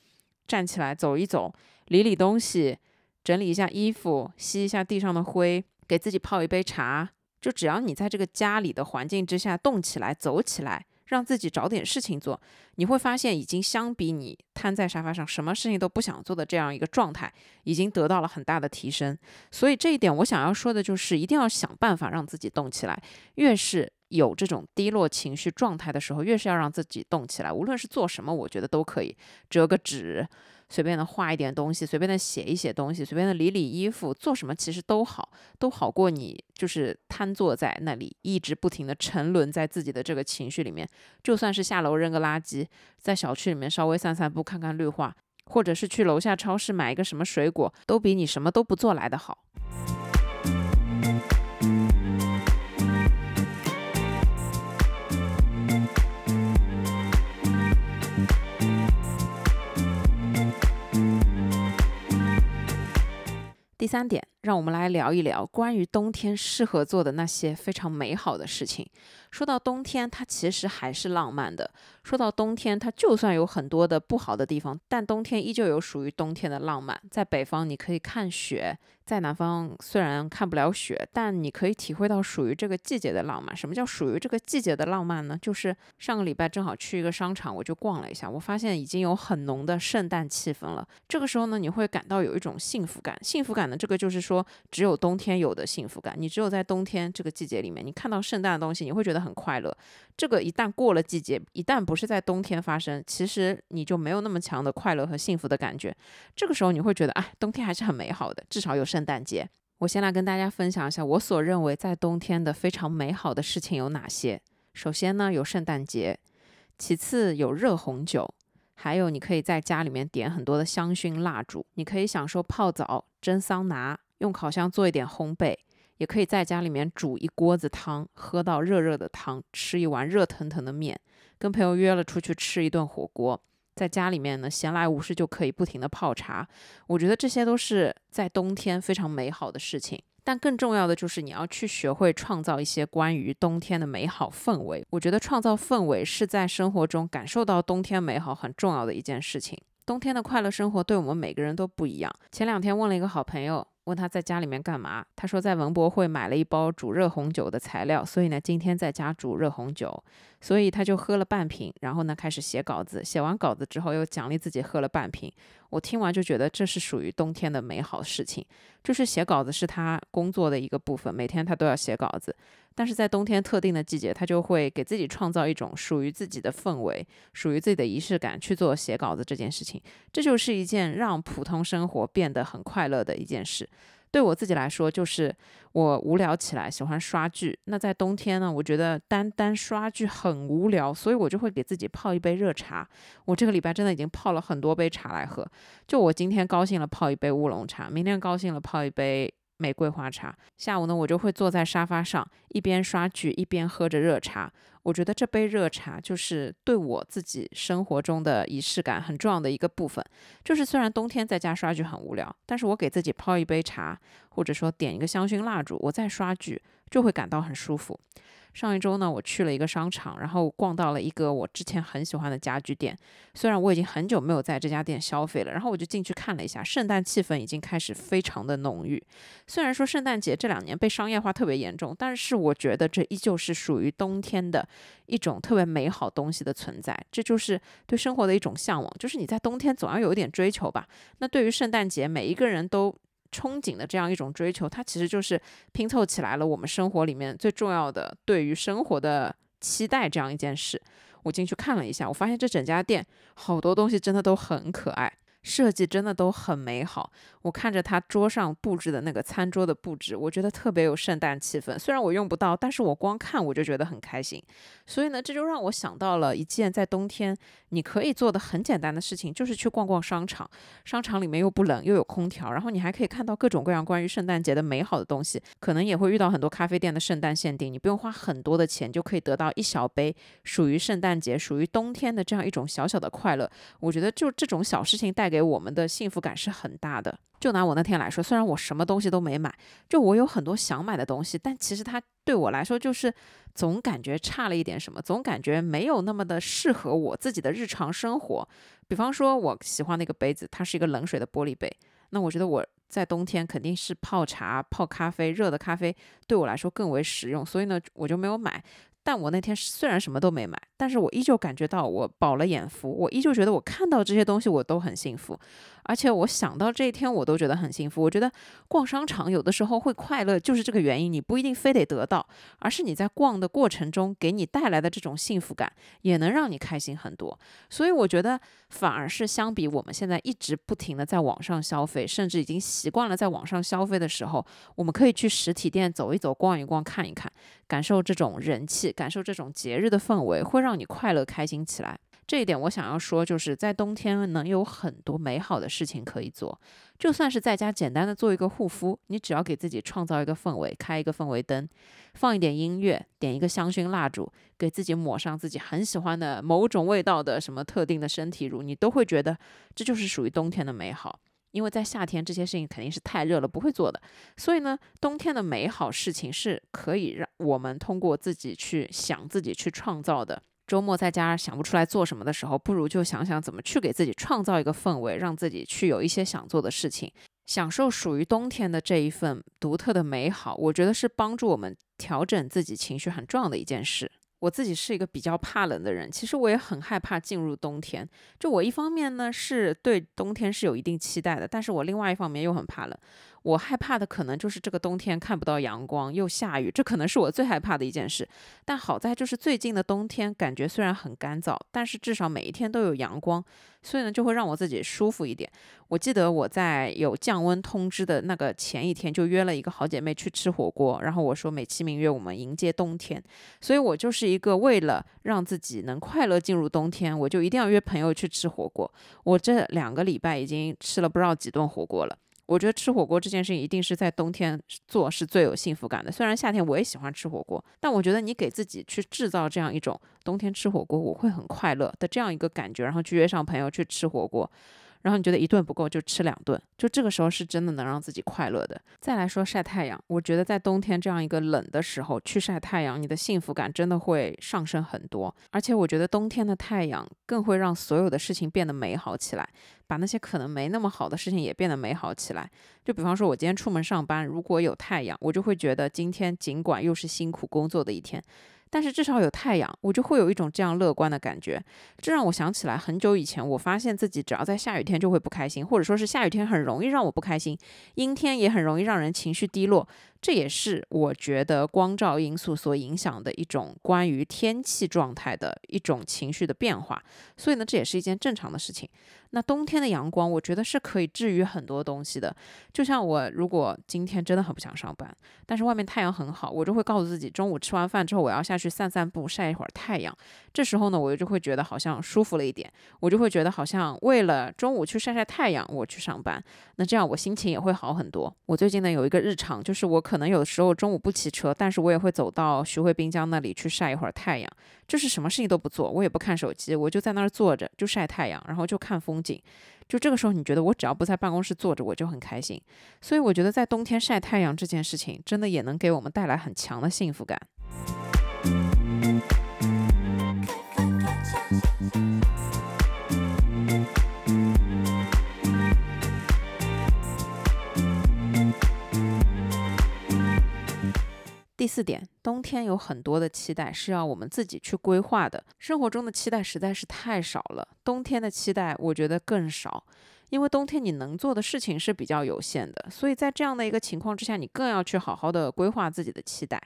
站起来走一走，理理东西，整理一下衣服，吸一下地上的灰，给自己泡一杯茶。就只要你在这个家里的环境之下动起来、走起来，让自己找点事情做，你会发现已经相比你瘫在沙发上什么事情都不想做的这样一个状态，已经得到了很大的提升。所以这一点我想要说的就是，一定要想办法让自己动起来。越是有这种低落情绪状态的时候，越是要让自己动起来。无论是做什么，我觉得都可以，折个纸。随便的画一点东西，随便的写一写东西，随便的理理衣服，做什么其实都好，都好过你就是瘫坐在那里，一直不停的沉沦在自己的这个情绪里面。就算是下楼扔个垃圾，在小区里面稍微散散步，看看绿化，或者是去楼下超市买一个什么水果，都比你什么都不做来的好。第三点，让我们来聊一聊关于冬天适合做的那些非常美好的事情。说到冬天，它其实还是浪漫的。说到冬天，它就算有很多的不好的地方，但冬天依旧有属于冬天的浪漫。在北方，你可以看雪。在南方虽然看不了雪，但你可以体会到属于这个季节的浪漫。什么叫属于这个季节的浪漫呢？就是上个礼拜正好去一个商场，我就逛了一下，我发现已经有很浓的圣诞气氛了。这个时候呢，你会感到有一种幸福感。幸福感呢，这个就是说只有冬天有的幸福感。你只有在冬天这个季节里面，你看到圣诞的东西，你会觉得很快乐。这个一旦过了季节，一旦不是在冬天发生，其实你就没有那么强的快乐和幸福的感觉。这个时候你会觉得，哎，冬天还是很美好的，至少有。圣诞节，我先来跟大家分享一下我所认为在冬天的非常美好的事情有哪些。首先呢，有圣诞节；其次有热红酒；还有你可以在家里面点很多的香薰蜡烛，你可以享受泡澡、蒸桑拿、用烤箱做一点烘焙，也可以在家里面煮一锅子汤，喝到热热的汤，吃一碗热腾腾的面，跟朋友约了出去吃一顿火锅。在家里面呢，闲来无事就可以不停的泡茶，我觉得这些都是在冬天非常美好的事情。但更重要的就是你要去学会创造一些关于冬天的美好氛围。我觉得创造氛围是在生活中感受到冬天美好很重要的一件事情。冬天的快乐生活对我们每个人都不一样。前两天问了一个好朋友。问他在家里面干嘛？他说在文博会买了一包煮热红酒的材料，所以呢今天在家煮热红酒，所以他就喝了半瓶，然后呢开始写稿子，写完稿子之后又奖励自己喝了半瓶。我听完就觉得这是属于冬天的美好事情，就是写稿子是他工作的一个部分，每天他都要写稿子。但是在冬天特定的季节，他就会给自己创造一种属于自己的氛围，属于自己的仪式感，去做写稿子这件事情。这就是一件让普通生活变得很快乐的一件事。对我自己来说，就是我无聊起来喜欢刷剧。那在冬天呢，我觉得单单刷剧很无聊，所以我就会给自己泡一杯热茶。我这个礼拜真的已经泡了很多杯茶来喝。就我今天高兴了泡一杯乌龙茶，明天高兴了泡一杯。玫瑰花茶，下午呢，我就会坐在沙发上，一边刷剧，一边喝着热茶。我觉得这杯热茶就是对我自己生活中的仪式感很重要的一个部分。就是虽然冬天在家刷剧很无聊，但是我给自己泡一杯茶，或者说点一个香薰蜡烛，我在刷剧就会感到很舒服。上一周呢，我去了一个商场，然后逛到了一个我之前很喜欢的家具店。虽然我已经很久没有在这家店消费了，然后我就进去看了一下，圣诞气氛已经开始非常的浓郁。虽然说圣诞节这两年被商业化特别严重，但是我觉得这依旧是属于冬天的一种特别美好东西的存在。这就是对生活的一种向往，就是你在冬天总要有一点追求吧。那对于圣诞节，每一个人都。憧憬的这样一种追求，它其实就是拼凑起来了我们生活里面最重要的对于生活的期待这样一件事。我进去看了一下，我发现这整家店好多东西真的都很可爱。设计真的都很美好，我看着他桌上布置的那个餐桌的布置，我觉得特别有圣诞气氛。虽然我用不到，但是我光看我就觉得很开心。所以呢，这就让我想到了一件在冬天你可以做的很简单的事情，就是去逛逛商场。商场里面又不冷，又有空调，然后你还可以看到各种各样关于圣诞节的美好的东西。可能也会遇到很多咖啡店的圣诞限定，你不用花很多的钱就可以得到一小杯属于圣诞节、属于冬天的这样一种小小的快乐。我觉得就这种小事情带给。给我们的幸福感是很大的。就拿我那天来说，虽然我什么东西都没买，就我有很多想买的东西，但其实它对我来说就是总感觉差了一点什么，总感觉没有那么的适合我自己的日常生活。比方说，我喜欢那个杯子，它是一个冷水的玻璃杯，那我觉得我在冬天肯定是泡茶、泡咖啡，热的咖啡对我来说更为实用，所以呢，我就没有买。但我那天虽然什么都没买，但是我依旧感觉到我饱了眼福，我依旧觉得我看到这些东西我都很幸福。而且我想到这一天，我都觉得很幸福。我觉得逛商场有的时候会快乐，就是这个原因。你不一定非得得到，而是你在逛的过程中给你带来的这种幸福感，也能让你开心很多。所以我觉得，反而是相比我们现在一直不停的在网上消费，甚至已经习惯了在网上消费的时候，我们可以去实体店走一走、逛一逛、看一看，感受这种人气，感受这种节日的氛围，会让你快乐开心起来。这一点我想要说，就是在冬天能有很多美好的事情可以做。就算是在家简单的做一个护肤，你只要给自己创造一个氛围，开一个氛围灯，放一点音乐，点一个香薰蜡烛，给自己抹上自己很喜欢的某种味道的什么特定的身体乳，你都会觉得这就是属于冬天的美好。因为在夏天这些事情肯定是太热了不会做的，所以呢，冬天的美好事情是可以让我们通过自己去想、自己去创造的。周末在家想不出来做什么的时候，不如就想想怎么去给自己创造一个氛围，让自己去有一些想做的事情，享受属于冬天的这一份独特的美好。我觉得是帮助我们调整自己情绪很重要的一件事。我自己是一个比较怕冷的人，其实我也很害怕进入冬天。就我一方面呢是对冬天是有一定期待的，但是我另外一方面又很怕冷。我害怕的可能就是这个冬天看不到阳光，又下雨，这可能是我最害怕的一件事。但好在就是最近的冬天，感觉虽然很干燥，但是至少每一天都有阳光，所以呢就会让我自己舒服一点。我记得我在有降温通知的那个前一天，就约了一个好姐妹去吃火锅，然后我说美其名曰我们迎接冬天，所以我就是一个为了让自己能快乐进入冬天，我就一定要约朋友去吃火锅。我这两个礼拜已经吃了不知道几顿火锅了。我觉得吃火锅这件事情一定是在冬天做是最有幸福感的。虽然夏天我也喜欢吃火锅，但我觉得你给自己去制造这样一种冬天吃火锅我会很快乐的这样一个感觉，然后去约上朋友去吃火锅。然后你觉得一顿不够就吃两顿，就这个时候是真的能让自己快乐的。再来说晒太阳，我觉得在冬天这样一个冷的时候去晒太阳，你的幸福感真的会上升很多。而且我觉得冬天的太阳更会让所有的事情变得美好起来，把那些可能没那么好的事情也变得美好起来。就比方说，我今天出门上班，如果有太阳，我就会觉得今天尽管又是辛苦工作的一天。但是至少有太阳，我就会有一种这样乐观的感觉。这让我想起来很久以前，我发现自己只要在下雨天就会不开心，或者说是下雨天很容易让我不开心，阴天也很容易让人情绪低落。这也是我觉得光照因素所影响的一种关于天气状态的一种情绪的变化。所以呢，这也是一件正常的事情。那冬天的阳光，我觉得是可以治愈很多东西的。就像我如果今天真的很不想上班，但是外面太阳很好，我就会告诉自己，中午吃完饭之后我要下去散散步，晒一会儿太阳。这时候呢，我就会觉得好像舒服了一点，我就会觉得好像为了中午去晒晒太阳，我去上班，那这样我心情也会好很多。我最近呢有一个日常，就是我可可能有的时候中午不骑车，但是我也会走到徐汇滨江那里去晒一会儿太阳，就是什么事情都不做，我也不看手机，我就在那儿坐着就晒太阳，然后就看风景。就这个时候，你觉得我只要不在办公室坐着，我就很开心。所以我觉得在冬天晒太阳这件事情，真的也能给我们带来很强的幸福感。第四点，冬天有很多的期待是要我们自己去规划的。生活中的期待实在是太少了，冬天的期待我觉得更少，因为冬天你能做的事情是比较有限的。所以在这样的一个情况之下，你更要去好好的规划自己的期待。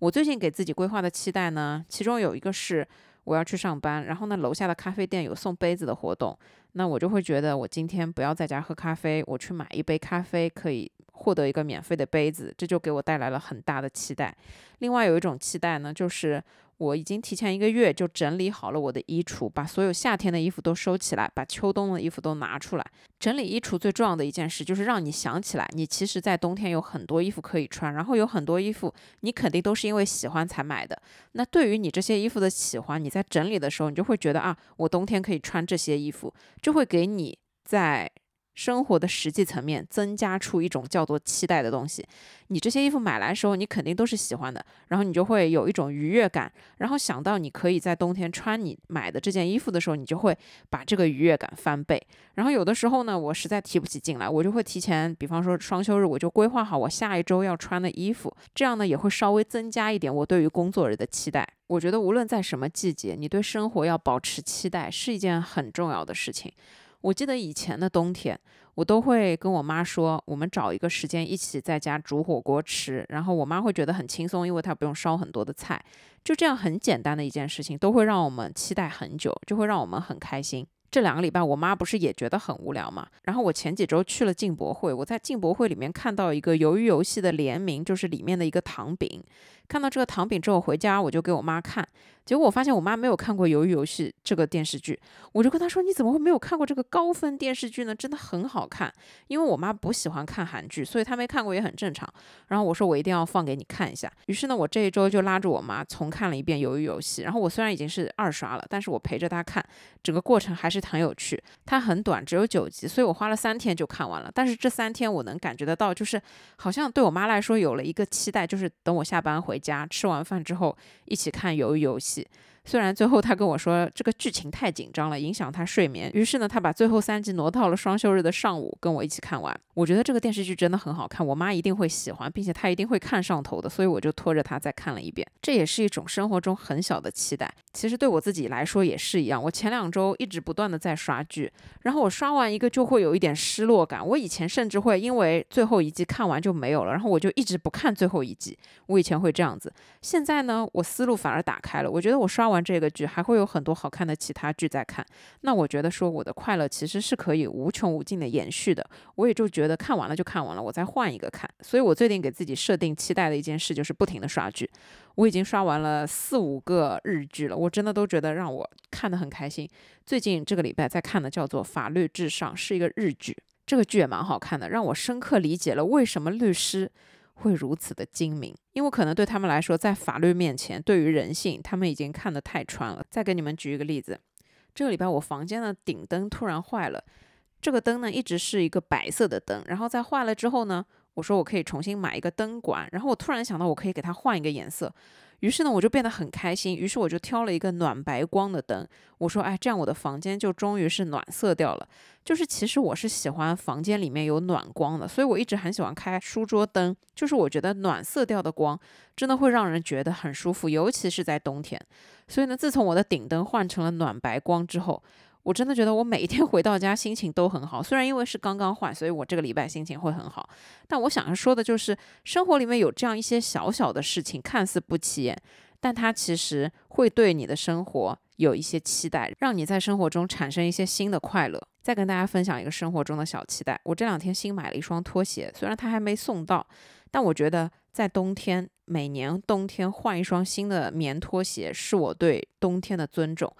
我最近给自己规划的期待呢，其中有一个是我要去上班，然后呢，楼下的咖啡店有送杯子的活动，那我就会觉得我今天不要在家喝咖啡，我去买一杯咖啡可以。获得一个免费的杯子，这就给我带来了很大的期待。另外有一种期待呢，就是我已经提前一个月就整理好了我的衣橱，把所有夏天的衣服都收起来，把秋冬的衣服都拿出来。整理衣橱最重要的一件事，就是让你想起来，你其实在冬天有很多衣服可以穿，然后有很多衣服你肯定都是因为喜欢才买的。那对于你这些衣服的喜欢，你在整理的时候，你就会觉得啊，我冬天可以穿这些衣服，就会给你在。生活的实际层面增加出一种叫做期待的东西。你这些衣服买来的时候，你肯定都是喜欢的，然后你就会有一种愉悦感。然后想到你可以在冬天穿你买的这件衣服的时候，你就会把这个愉悦感翻倍。然后有的时候呢，我实在提不起劲来，我就会提前，比方说双休日，我就规划好我下一周要穿的衣服。这样呢，也会稍微增加一点我对于工作日的期待。我觉得无论在什么季节，你对生活要保持期待是一件很重要的事情。我记得以前的冬天，我都会跟我妈说，我们找一个时间一起在家煮火锅吃，然后我妈会觉得很轻松，因为她不用烧很多的菜，就这样很简单的一件事情，都会让我们期待很久，就会让我们很开心。这两个礼拜，我妈不是也觉得很无聊嘛？然后我前几周去了进博会，我在进博会里面看到一个鱿鱼游戏的联名，就是里面的一个糖饼。看到这个糖饼之后，回家我就给我妈看，结果我发现我妈没有看过《鱿鱼游戏》这个电视剧，我就跟她说：“你怎么会没有看过这个高分电视剧呢？真的很好看。”因为我妈不喜欢看韩剧，所以她没看过也很正常。然后我说我一定要放给你看一下。于是呢，我这一周就拉着我妈重看了一遍《鱿鱼游戏》。然后我虽然已经是二刷了，但是我陪着她看，整个过程还是很有趣。它很短，只有九集，所以我花了三天就看完了。但是这三天我能感觉得到，就是好像对我妈来说有了一个期待，就是等我下班回。家吃完饭之后一起看鱿鱼游戏。虽然最后他跟我说这个剧情太紧张了，影响他睡眠，于是呢，他把最后三集挪到了双休日的上午跟我一起看完。我觉得这个电视剧真的很好看，我妈一定会喜欢，并且她一定会看上头的，所以我就拖着她再看了一遍。这也是一种生活中很小的期待，其实对我自己来说也是一样。我前两周一直不断的在刷剧，然后我刷完一个就会有一点失落感。我以前甚至会因为最后一季看完就没有了，然后我就一直不看最后一季。我以前会这样子，现在呢，我思路反而打开了。我觉得我刷。完这个剧还会有很多好看的其他剧在看，那我觉得说我的快乐其实是可以无穷无尽的延续的。我也就觉得看完了就看完了，我再换一个看。所以我最近给自己设定期待的一件事就是不停的刷剧。我已经刷完了四五个日剧了，我真的都觉得让我看得很开心。最近这个礼拜在看的叫做《法律至上》，是一个日剧，这个剧也蛮好看的，让我深刻理解了为什么律师。会如此的精明，因为可能对他们来说，在法律面前，对于人性，他们已经看得太穿了。再给你们举一个例子，这个礼拜我房间的顶灯突然坏了，这个灯呢一直是一个白色的灯，然后在坏了之后呢，我说我可以重新买一个灯管，然后我突然想到我可以给它换一个颜色。于是呢，我就变得很开心。于是我就挑了一个暖白光的灯。我说，哎，这样我的房间就终于是暖色调了。就是其实我是喜欢房间里面有暖光的，所以我一直很喜欢开书桌灯。就是我觉得暖色调的光真的会让人觉得很舒服，尤其是在冬天。所以呢，自从我的顶灯换成了暖白光之后，我真的觉得我每一天回到家心情都很好。虽然因为是刚刚换，所以我这个礼拜心情会很好。但我想要说的就是，生活里面有这样一些小小的事情，看似不起眼，但它其实会对你的生活有一些期待，让你在生活中产生一些新的快乐。再跟大家分享一个生活中的小期待，我这两天新买了一双拖鞋，虽然它还没送到，但我觉得在冬天，每年冬天换一双新的棉拖鞋，是我对冬天的尊重。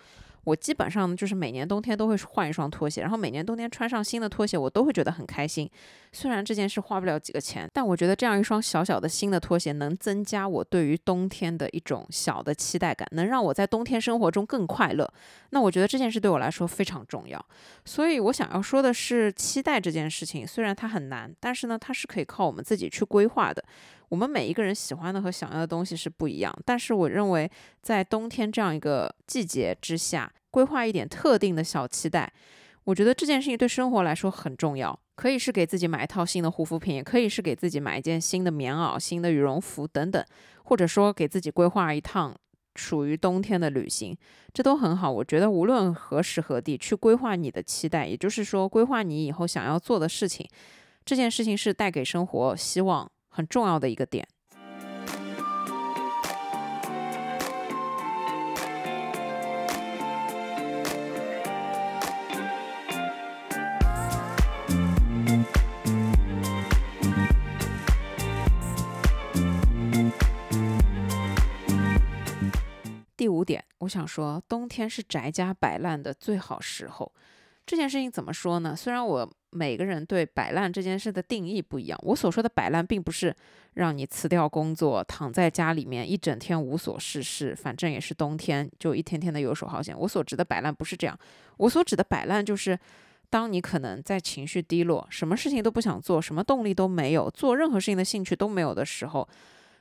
我基本上就是每年冬天都会换一双拖鞋，然后每年冬天穿上新的拖鞋，我都会觉得很开心。虽然这件事花不了几个钱，但我觉得这样一双小小的新的拖鞋能增加我对于冬天的一种小的期待感，能让我在冬天生活中更快乐。那我觉得这件事对我来说非常重要。所以我想要说的是，期待这件事情虽然它很难，但是呢，它是可以靠我们自己去规划的。我们每一个人喜欢的和想要的东西是不一样，但是我认为在冬天这样一个季节之下，规划一点特定的小期待，我觉得这件事情对生活来说很重要。可以是给自己买一套新的护肤品，也可以是给自己买一件新的棉袄、新的羽绒服等等，或者说给自己规划一趟属于冬天的旅行，这都很好。我觉得无论何时何地去规划你的期待，也就是说规划你以后想要做的事情，这件事情是带给生活希望。很重要的一个点。第五点，我想说，冬天是宅家摆烂的最好时候。这件事情怎么说呢？虽然我。每个人对摆烂这件事的定义不一样。我所说的摆烂，并不是让你辞掉工作，躺在家里面一整天无所事事，反正也是冬天，就一天天的游手好闲。我所指的摆烂不是这样。我所指的摆烂，就是当你可能在情绪低落，什么事情都不想做，什么动力都没有，做任何事情的兴趣都没有的时候，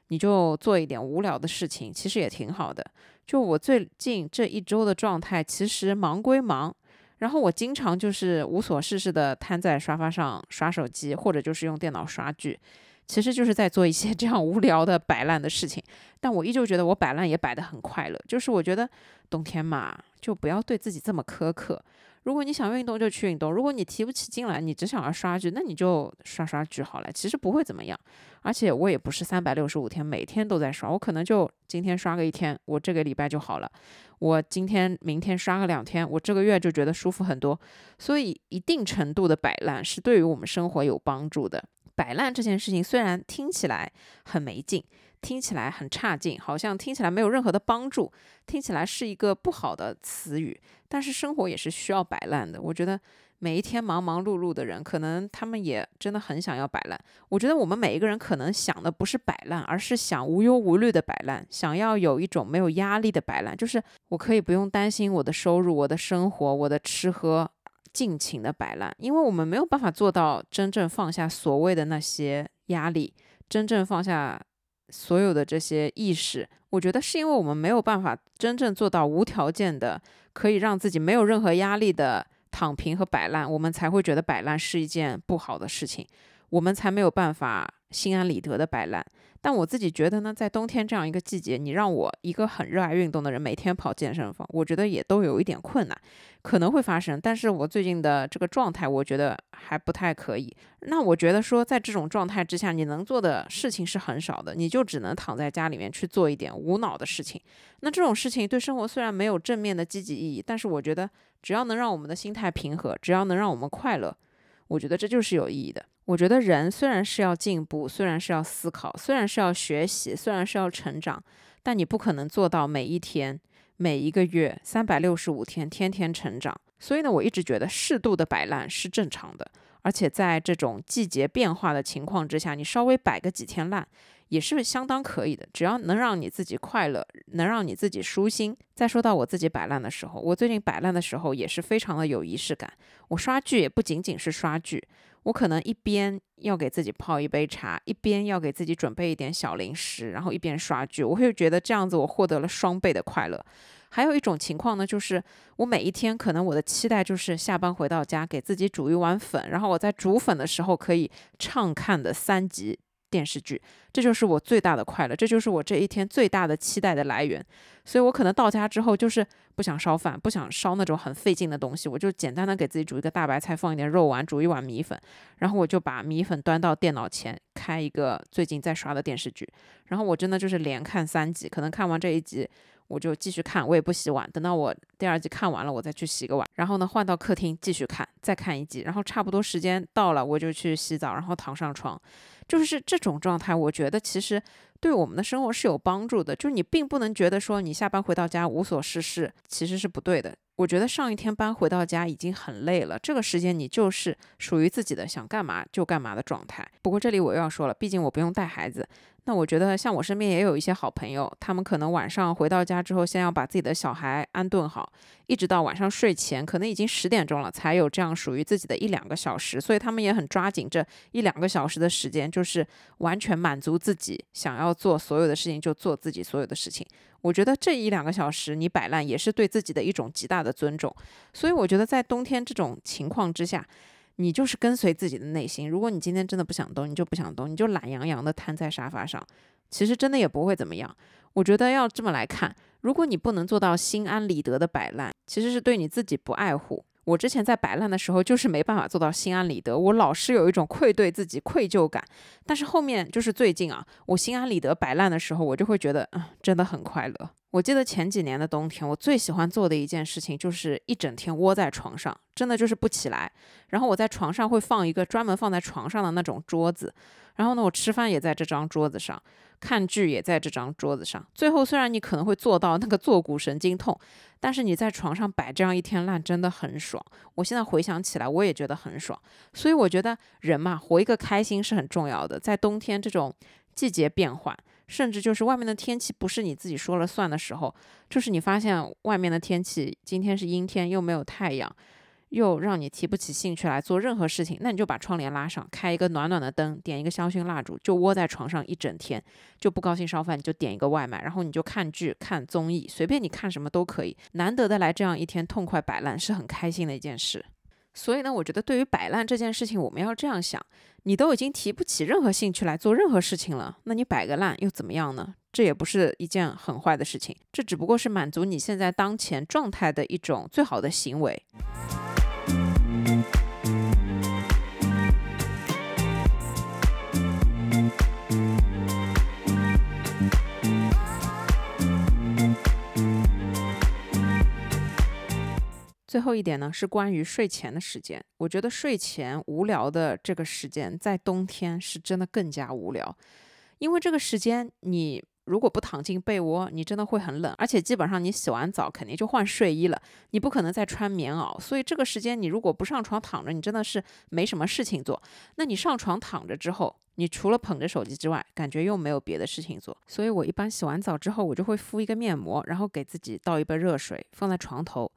你就做一点无聊的事情，其实也挺好的。就我最近这一周的状态，其实忙归忙。然后我经常就是无所事事的瘫在沙发上刷手机，或者就是用电脑刷剧，其实就是在做一些 这样无聊的摆烂的事情。但我依旧觉得我摆烂也摆得很快乐，就是我觉得冬天嘛，就不要对自己这么苛刻。如果你想运动就去运动，如果你提不起劲来，你只想要刷剧，那你就刷刷剧好了，其实不会怎么样。而且我也不是三百六十五天每天都在刷，我可能就今天刷个一天，我这个礼拜就好了。我今天、明天刷个两天，我这个月就觉得舒服很多。所以一定程度的摆烂是对于我们生活有帮助的。摆烂这件事情虽然听起来很没劲。听起来很差劲，好像听起来没有任何的帮助，听起来是一个不好的词语。但是生活也是需要摆烂的。我觉得每一天忙忙碌碌的人，可能他们也真的很想要摆烂。我觉得我们每一个人可能想的不是摆烂，而是想无忧无虑的摆烂，想要有一种没有压力的摆烂，就是我可以不用担心我的收入、我的生活、我的吃喝，尽情的摆烂。因为我们没有办法做到真正放下所谓的那些压力，真正放下。所有的这些意识，我觉得是因为我们没有办法真正做到无条件的，可以让自己没有任何压力的躺平和摆烂，我们才会觉得摆烂是一件不好的事情，我们才没有办法心安理得的摆烂。但我自己觉得呢，在冬天这样一个季节，你让我一个很热爱运动的人每天跑健身房，我觉得也都有一点困难，可能会发生。但是我最近的这个状态，我觉得还不太可以。那我觉得说，在这种状态之下，你能做的事情是很少的，你就只能躺在家里面去做一点无脑的事情。那这种事情对生活虽然没有正面的积极意义，但是我觉得只要能让我们的心态平和，只要能让我们快乐，我觉得这就是有意义的。我觉得人虽然是要进步，虽然是要思考，虽然是要学习，虽然是要成长，但你不可能做到每一天、每一个月、三百六十五天天天成长。所以呢，我一直觉得适度的摆烂是正常的，而且在这种季节变化的情况之下，你稍微摆个几天烂。也是相当可以的，只要能让你自己快乐，能让你自己舒心。再说到我自己摆烂的时候，我最近摆烂的时候也是非常的有仪式感。我刷剧也不仅仅是刷剧，我可能一边要给自己泡一杯茶，一边要给自己准备一点小零食，然后一边刷剧，我会觉得这样子我获得了双倍的快乐。还有一种情况呢，就是我每一天可能我的期待就是下班回到家给自己煮一碗粉，然后我在煮粉的时候可以畅看的三集。电视剧，这就是我最大的快乐，这就是我这一天最大的期待的来源。所以我可能到家之后就是不想烧饭，不想烧那种很费劲的东西，我就简单的给自己煮一个大白菜，放一点肉丸，煮一碗米粉，然后我就把米粉端到电脑前，开一个最近在刷的电视剧，然后我真的就是连看三集，可能看完这一集。我就继续看，我也不洗碗，等到我第二集看完了，我再去洗个碗，然后呢换到客厅继续看，再看一集，然后差不多时间到了，我就去洗澡，然后躺上床，就是这种状态，我觉得其实对我们的生活是有帮助的，就是你并不能觉得说你下班回到家无所事事，其实是不对的。我觉得上一天班回到家已经很累了，这个时间你就是属于自己的，想干嘛就干嘛的状态。不过这里我又要说了，毕竟我不用带孩子。那我觉得，像我身边也有一些好朋友，他们可能晚上回到家之后，先要把自己的小孩安顿好，一直到晚上睡前，可能已经十点钟了，才有这样属于自己的一两个小时。所以他们也很抓紧这一两个小时的时间，就是完全满足自己想要做所有的事情，就做自己所有的事情。我觉得这一两个小时你摆烂，也是对自己的一种极大的尊重。所以我觉得在冬天这种情况之下。你就是跟随自己的内心。如果你今天真的不想动，你就不想动，你就懒洋洋的瘫在沙发上，其实真的也不会怎么样。我觉得要这么来看，如果你不能做到心安理得的摆烂，其实是对你自己不爱护。我之前在摆烂的时候，就是没办法做到心安理得，我老是有一种愧对自己、愧疚感。但是后面就是最近啊，我心安理得摆烂的时候，我就会觉得，嗯，真的很快乐。我记得前几年的冬天，我最喜欢做的一件事情就是一整天窝在床上，真的就是不起来。然后我在床上会放一个专门放在床上的那种桌子，然后呢，我吃饭也在这张桌子上，看剧也在这张桌子上。最后虽然你可能会做到那个坐骨神经痛，但是你在床上摆这样一天烂真的很爽。我现在回想起来，我也觉得很爽。所以我觉得人嘛，活一个开心是很重要的。在冬天这种季节变换。甚至就是外面的天气不是你自己说了算的时候，就是你发现外面的天气今天是阴天，又没有太阳，又让你提不起兴趣来做任何事情，那你就把窗帘拉上，开一个暖暖的灯，点一个香薰蜡烛，就窝在床上一整天，就不高兴烧饭，你就点一个外卖，然后你就看剧、看综艺，随便你看什么都可以。难得的来这样一天痛快摆烂，是很开心的一件事。所以呢，我觉得对于摆烂这件事情，我们要这样想。你都已经提不起任何兴趣来做任何事情了，那你摆个烂又怎么样呢？这也不是一件很坏的事情，这只不过是满足你现在当前状态的一种最好的行为。最后一点呢，是关于睡前的时间。我觉得睡前无聊的这个时间，在冬天是真的更加无聊，因为这个时间你如果不躺进被窝，你真的会很冷，而且基本上你洗完澡肯定就换睡衣了，你不可能再穿棉袄。所以这个时间你如果不上床躺着，你真的是没什么事情做。那你上床躺着之后，你除了捧着手机之外，感觉又没有别的事情做。所以我一般洗完澡之后，我就会敷一个面膜，然后给自己倒一杯热水，放在床头。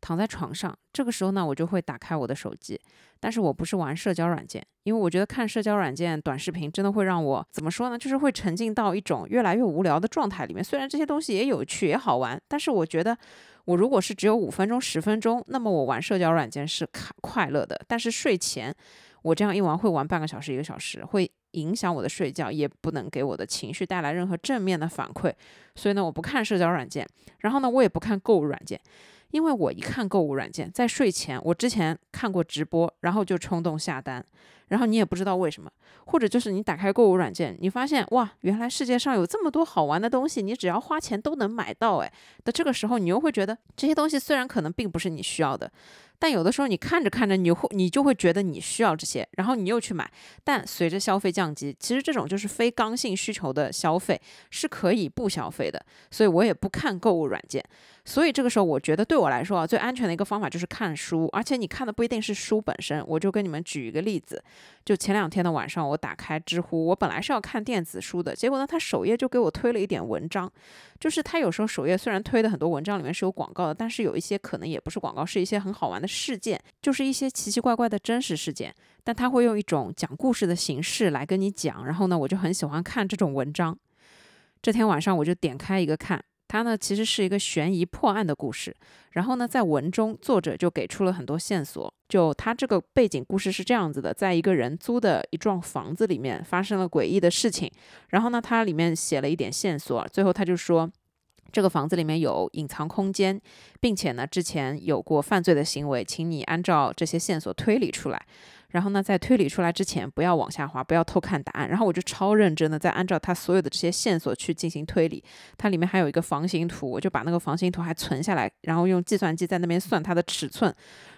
躺在床上，这个时候呢，我就会打开我的手机，但是我不是玩社交软件，因为我觉得看社交软件短视频真的会让我怎么说呢，就是会沉浸到一种越来越无聊的状态里面。虽然这些东西也有趣也好玩，但是我觉得我如果是只有五分钟十分钟，那么我玩社交软件是快快乐的。但是睡前我这样一玩会玩半个小时一个小时，会影响我的睡觉，也不能给我的情绪带来任何正面的反馈。所以呢，我不看社交软件，然后呢，我也不看购物软件。因为我一看购物软件，在睡前，我之前看过直播，然后就冲动下单，然后你也不知道为什么，或者就是你打开购物软件，你发现哇，原来世界上有这么多好玩的东西，你只要花钱都能买到，哎，的这个时候，你又会觉得这些东西虽然可能并不是你需要的。但有的时候你看着看着，你会你就会觉得你需要这些，然后你又去买。但随着消费降级，其实这种就是非刚性需求的消费是可以不消费的。所以我也不看购物软件。所以这个时候，我觉得对我来说啊，最安全的一个方法就是看书。而且你看的不一定是书本身。我就跟你们举一个例子，就前两天的晚上，我打开知乎，我本来是要看电子书的，结果呢，它首页就给我推了一点文章。就是它有时候首页虽然推的很多文章里面是有广告的，但是有一些可能也不是广告，是一些很好玩的事件，就是一些奇奇怪怪的真实事件，但他会用一种讲故事的形式来跟你讲。然后呢，我就很喜欢看这种文章。这天晚上我就点开一个看，它呢其实是一个悬疑破案的故事。然后呢，在文中作者就给出了很多线索。就它这个背景故事是这样子的：在一个人租的一幢房子里面发生了诡异的事情。然后呢，它里面写了一点线索。最后他就说，这个房子里面有隐藏空间，并且呢之前有过犯罪的行为，请你按照这些线索推理出来。然后呢，在推理出来之前，不要往下滑，不要偷看答案。然后我就超认真的在按照他所有的这些线索去进行推理。它里面还有一个房型图，我就把那个房型图还存下来，然后用计算机在那边算它的尺寸。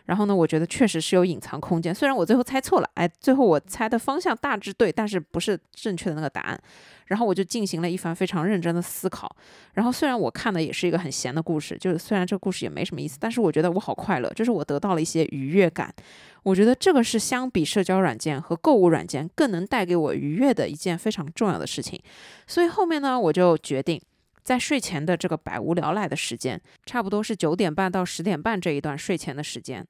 然后呢，我觉得确实是有隐藏空间，虽然我最后猜错了，哎，最后我猜的方向大致对，但是不是正确的那个答案。然后我就进行了一番非常认真的思考。然后虽然我看的也是一个很闲的故事，就是虽然这个故事也没什么意思，但是我觉得我好快乐，就是我得到了一些愉悦感。我觉得这个是相比社交软件和购物软件更能带给我愉悦的一件非常重要的事情。所以后面呢，我就决定在睡前的这个百无聊赖的时间，差不多是九点半到十点半这一段睡前的时间。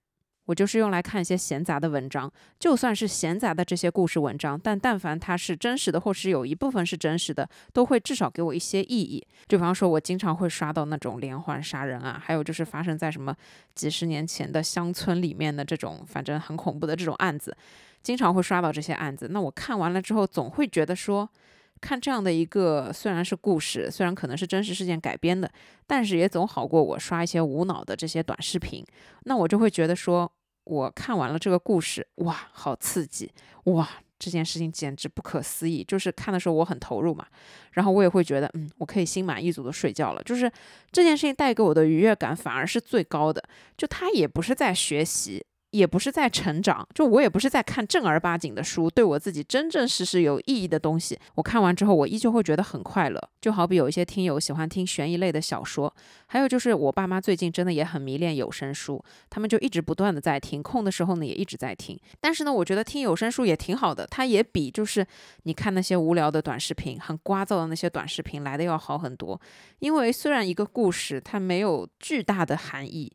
我就是用来看一些闲杂的文章，就算是闲杂的这些故事文章，但但凡它是真实的，或是有一部分是真实的，都会至少给我一些意义。就比方说，我经常会刷到那种连环杀人啊，还有就是发生在什么几十年前的乡村里面的这种，反正很恐怖的这种案子，经常会刷到这些案子。那我看完了之后，总会觉得说。看这样的一个，虽然是故事，虽然可能是真实事件改编的，但是也总好过我刷一些无脑的这些短视频。那我就会觉得说，我看完了这个故事，哇，好刺激，哇，这件事情简直不可思议。就是看的时候我很投入嘛，然后我也会觉得，嗯，我可以心满意足的睡觉了。就是这件事情带给我的愉悦感反而是最高的。就他也不是在学习。也不是在成长，就我也不是在看正儿八经的书，对我自己真正实实有意义的东西。我看完之后，我依旧会觉得很快乐。就好比有一些听友喜欢听悬疑类的小说，还有就是我爸妈最近真的也很迷恋有声书，他们就一直不断的在听，空的时候呢也一直在听。但是呢，我觉得听有声书也挺好的，它也比就是你看那些无聊的短视频、很聒噪的那些短视频来的要好很多。因为虽然一个故事它没有巨大的含义。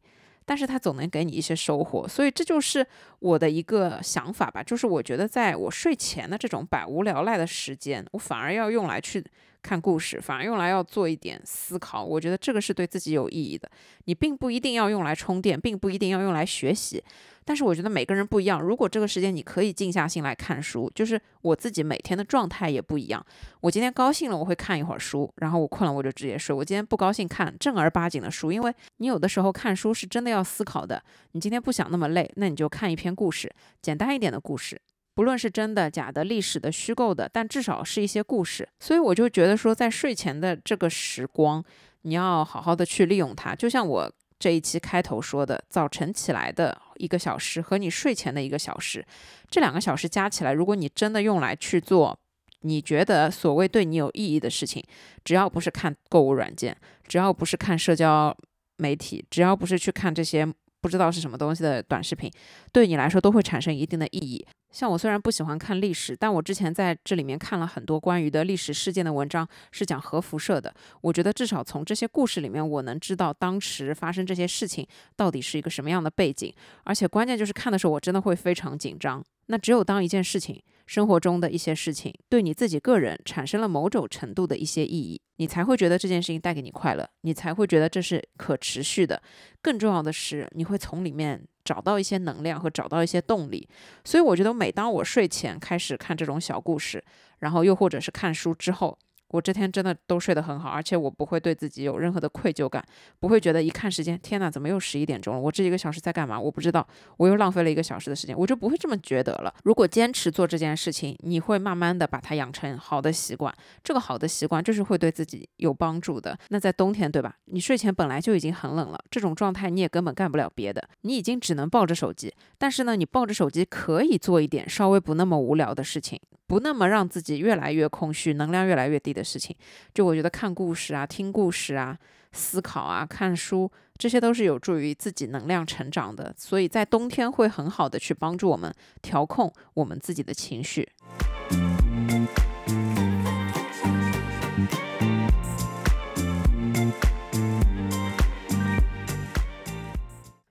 但是它总能给你一些收获，所以这就是我的一个想法吧。就是我觉得在我睡前的这种百无聊赖的时间，我反而要用来去看故事，反而用来要做一点思考。我觉得这个是对自己有意义的。你并不一定要用来充电，并不一定要用来学习。但是我觉得每个人不一样。如果这个时间你可以静下心来看书，就是我自己每天的状态也不一样。我今天高兴了，我会看一会儿书，然后我困了我就直接睡。我今天不高兴看正儿八经的书，因为你有的时候看书是真的要思考的。你今天不想那么累，那你就看一篇故事，简单一点的故事，不论是真的、假的、历史的、虚构的，但至少是一些故事。所以我就觉得说，在睡前的这个时光，你要好好的去利用它，就像我。这一期开头说的，早晨起来的一个小时和你睡前的一个小时，这两个小时加起来，如果你真的用来去做你觉得所谓对你有意义的事情，只要不是看购物软件，只要不是看社交媒体，只要不是去看这些不知道是什么东西的短视频，对你来说都会产生一定的意义。像我虽然不喜欢看历史，但我之前在这里面看了很多关于的历史事件的文章，是讲核辐射的。我觉得至少从这些故事里面，我能知道当时发生这些事情到底是一个什么样的背景。而且关键就是看的时候，我真的会非常紧张。那只有当一件事情，生活中的一些事情，对你自己个人产生了某种程度的一些意义，你才会觉得这件事情带给你快乐，你才会觉得这是可持续的。更重要的是，你会从里面。找到一些能量和找到一些动力，所以我觉得每当我睡前开始看这种小故事，然后又或者是看书之后。我这天真的都睡得很好，而且我不会对自己有任何的愧疚感，不会觉得一看时间，天哪，怎么又十一点钟了？我这一个小时在干嘛？我不知道，我又浪费了一个小时的时间，我就不会这么觉得了。如果坚持做这件事情，你会慢慢的把它养成好的习惯，这个好的习惯就是会对自己有帮助的。那在冬天，对吧？你睡前本来就已经很冷了，这种状态你也根本干不了别的，你已经只能抱着手机。但是呢，你抱着手机可以做一点稍微不那么无聊的事情。不那么让自己越来越空虚、能量越来越低的事情，就我觉得看故事啊、听故事啊、思考啊、看书，这些都是有助于自己能量成长的。所以在冬天会很好的去帮助我们调控我们自己的情绪。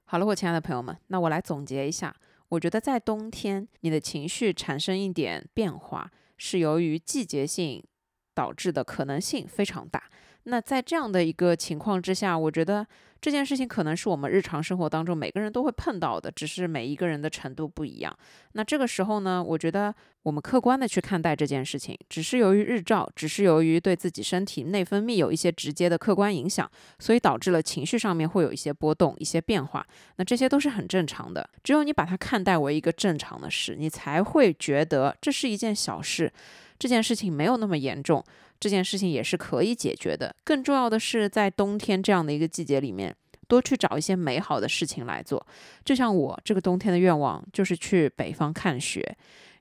好了，我亲爱的朋友们，那我来总结一下。我觉得在冬天，你的情绪产生一点变化，是由于季节性导致的可能性非常大。那在这样的一个情况之下，我觉得这件事情可能是我们日常生活当中每个人都会碰到的，只是每一个人的程度不一样。那这个时候呢，我觉得我们客观的去看待这件事情，只是由于日照，只是由于对自己身体内分泌有一些直接的客观影响，所以导致了情绪上面会有一些波动、一些变化。那这些都是很正常的。只有你把它看待为一个正常的事，你才会觉得这是一件小事，这件事情没有那么严重。这件事情也是可以解决的。更重要的是，在冬天这样的一个季节里面，多去找一些美好的事情来做。就像我这个冬天的愿望，就是去北方看雪。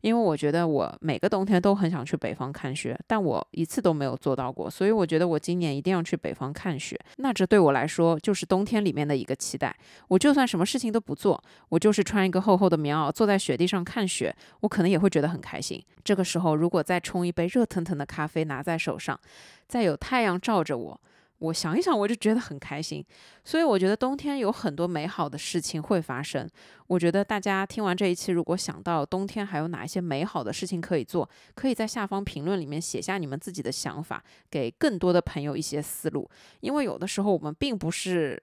因为我觉得我每个冬天都很想去北方看雪，但我一次都没有做到过，所以我觉得我今年一定要去北方看雪。那这对我来说就是冬天里面的一个期待。我就算什么事情都不做，我就是穿一个厚厚的棉袄，坐在雪地上看雪，我可能也会觉得很开心。这个时候，如果再冲一杯热腾腾的咖啡拿在手上，再有太阳照着我。我想一想，我就觉得很开心，所以我觉得冬天有很多美好的事情会发生。我觉得大家听完这一期，如果想到冬天还有哪一些美好的事情可以做，可以在下方评论里面写下你们自己的想法，给更多的朋友一些思路。因为有的时候我们并不是。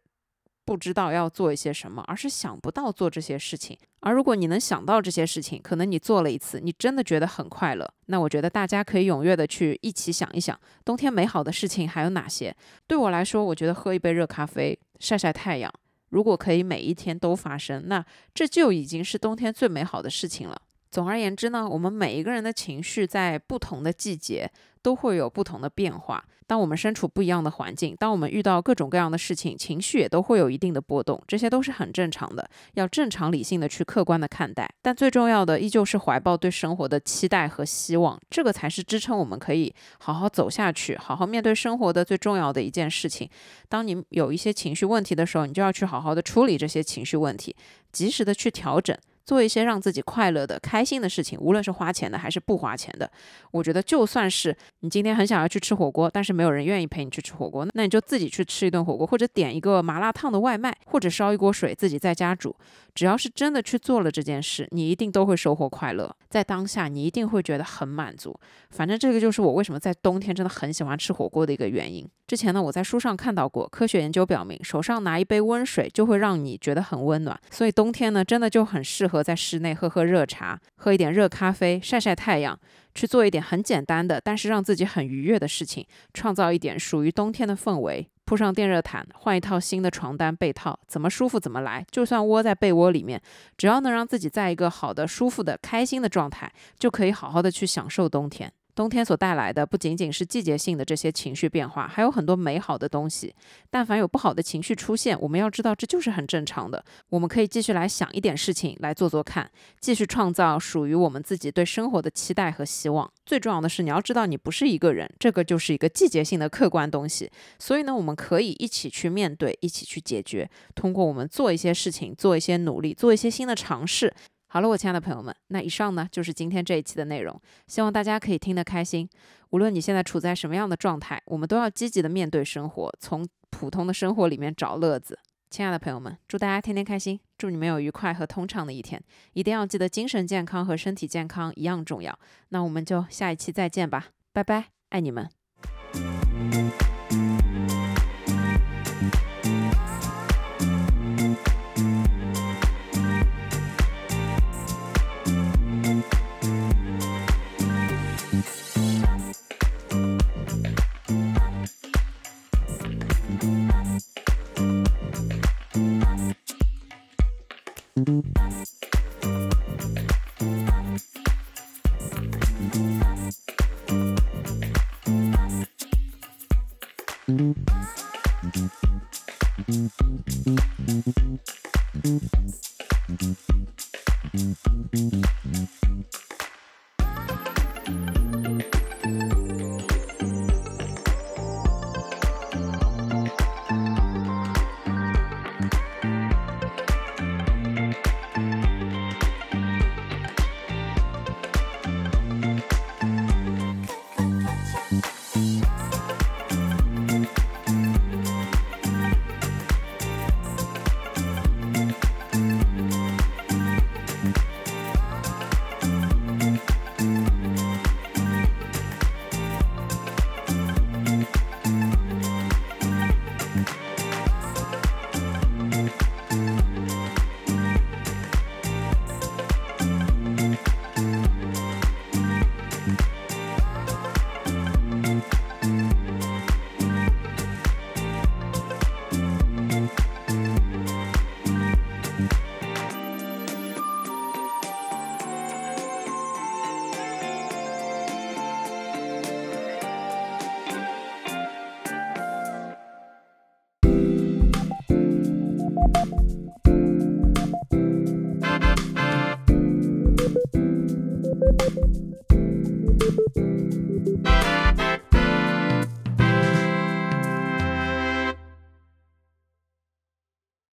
不知道要做一些什么，而是想不到做这些事情。而如果你能想到这些事情，可能你做了一次，你真的觉得很快乐。那我觉得大家可以踊跃的去一起想一想，冬天美好的事情还有哪些？对我来说，我觉得喝一杯热咖啡，晒晒太阳，如果可以每一天都发生，那这就已经是冬天最美好的事情了。总而言之呢，我们每一个人的情绪在不同的季节都会有不同的变化。当我们身处不一样的环境，当我们遇到各种各样的事情，情绪也都会有一定的波动，这些都是很正常的。要正常理性的去客观的看待。但最重要的依旧是怀抱对生活的期待和希望，这个才是支撑我们可以好好走下去、好好面对生活的最重要的一件事情。当你有一些情绪问题的时候，你就要去好好的处理这些情绪问题，及时的去调整。做一些让自己快乐的、开心的事情，无论是花钱的还是不花钱的。我觉得，就算是你今天很想要去吃火锅，但是没有人愿意陪你去吃火锅，那你就自己去吃一顿火锅，或者点一个麻辣烫的外卖，或者烧一锅水自己在家煮。只要是真的去做了这件事，你一定都会收获快乐。在当下，你一定会觉得很满足。反正这个就是我为什么在冬天真的很喜欢吃火锅的一个原因。之前呢，我在书上看到过，科学研究表明，手上拿一杯温水就会让你觉得很温暖。所以冬天呢，真的就很适合和在室内喝喝热茶，喝一点热咖啡，晒晒太阳，去做一点很简单的，但是让自己很愉悦的事情，创造一点属于冬天的氛围。铺上电热毯，换一套新的床单被套，怎么舒服怎么来。就算窝在被窝里面，只要能让自己在一个好的、舒服的、开心的状态，就可以好好的去享受冬天。冬天所带来的不仅仅是季节性的这些情绪变化，还有很多美好的东西。但凡有不好的情绪出现，我们要知道这就是很正常的。我们可以继续来想一点事情来做做看，继续创造属于我们自己对生活的期待和希望。最重要的是，你要知道你不是一个人，这个就是一个季节性的客观东西。所以呢，我们可以一起去面对，一起去解决。通过我们做一些事情，做一些努力，做一些新的尝试。好了，我亲爱的朋友们，那以上呢就是今天这一期的内容，希望大家可以听得开心。无论你现在处在什么样的状态，我们都要积极的面对生活，从普通的生活里面找乐子。亲爱的朋友们，祝大家天天开心，祝你们有愉快和通畅的一天。一定要记得精神健康和身体健康一样重要。那我们就下一期再见吧，拜拜，爱你们。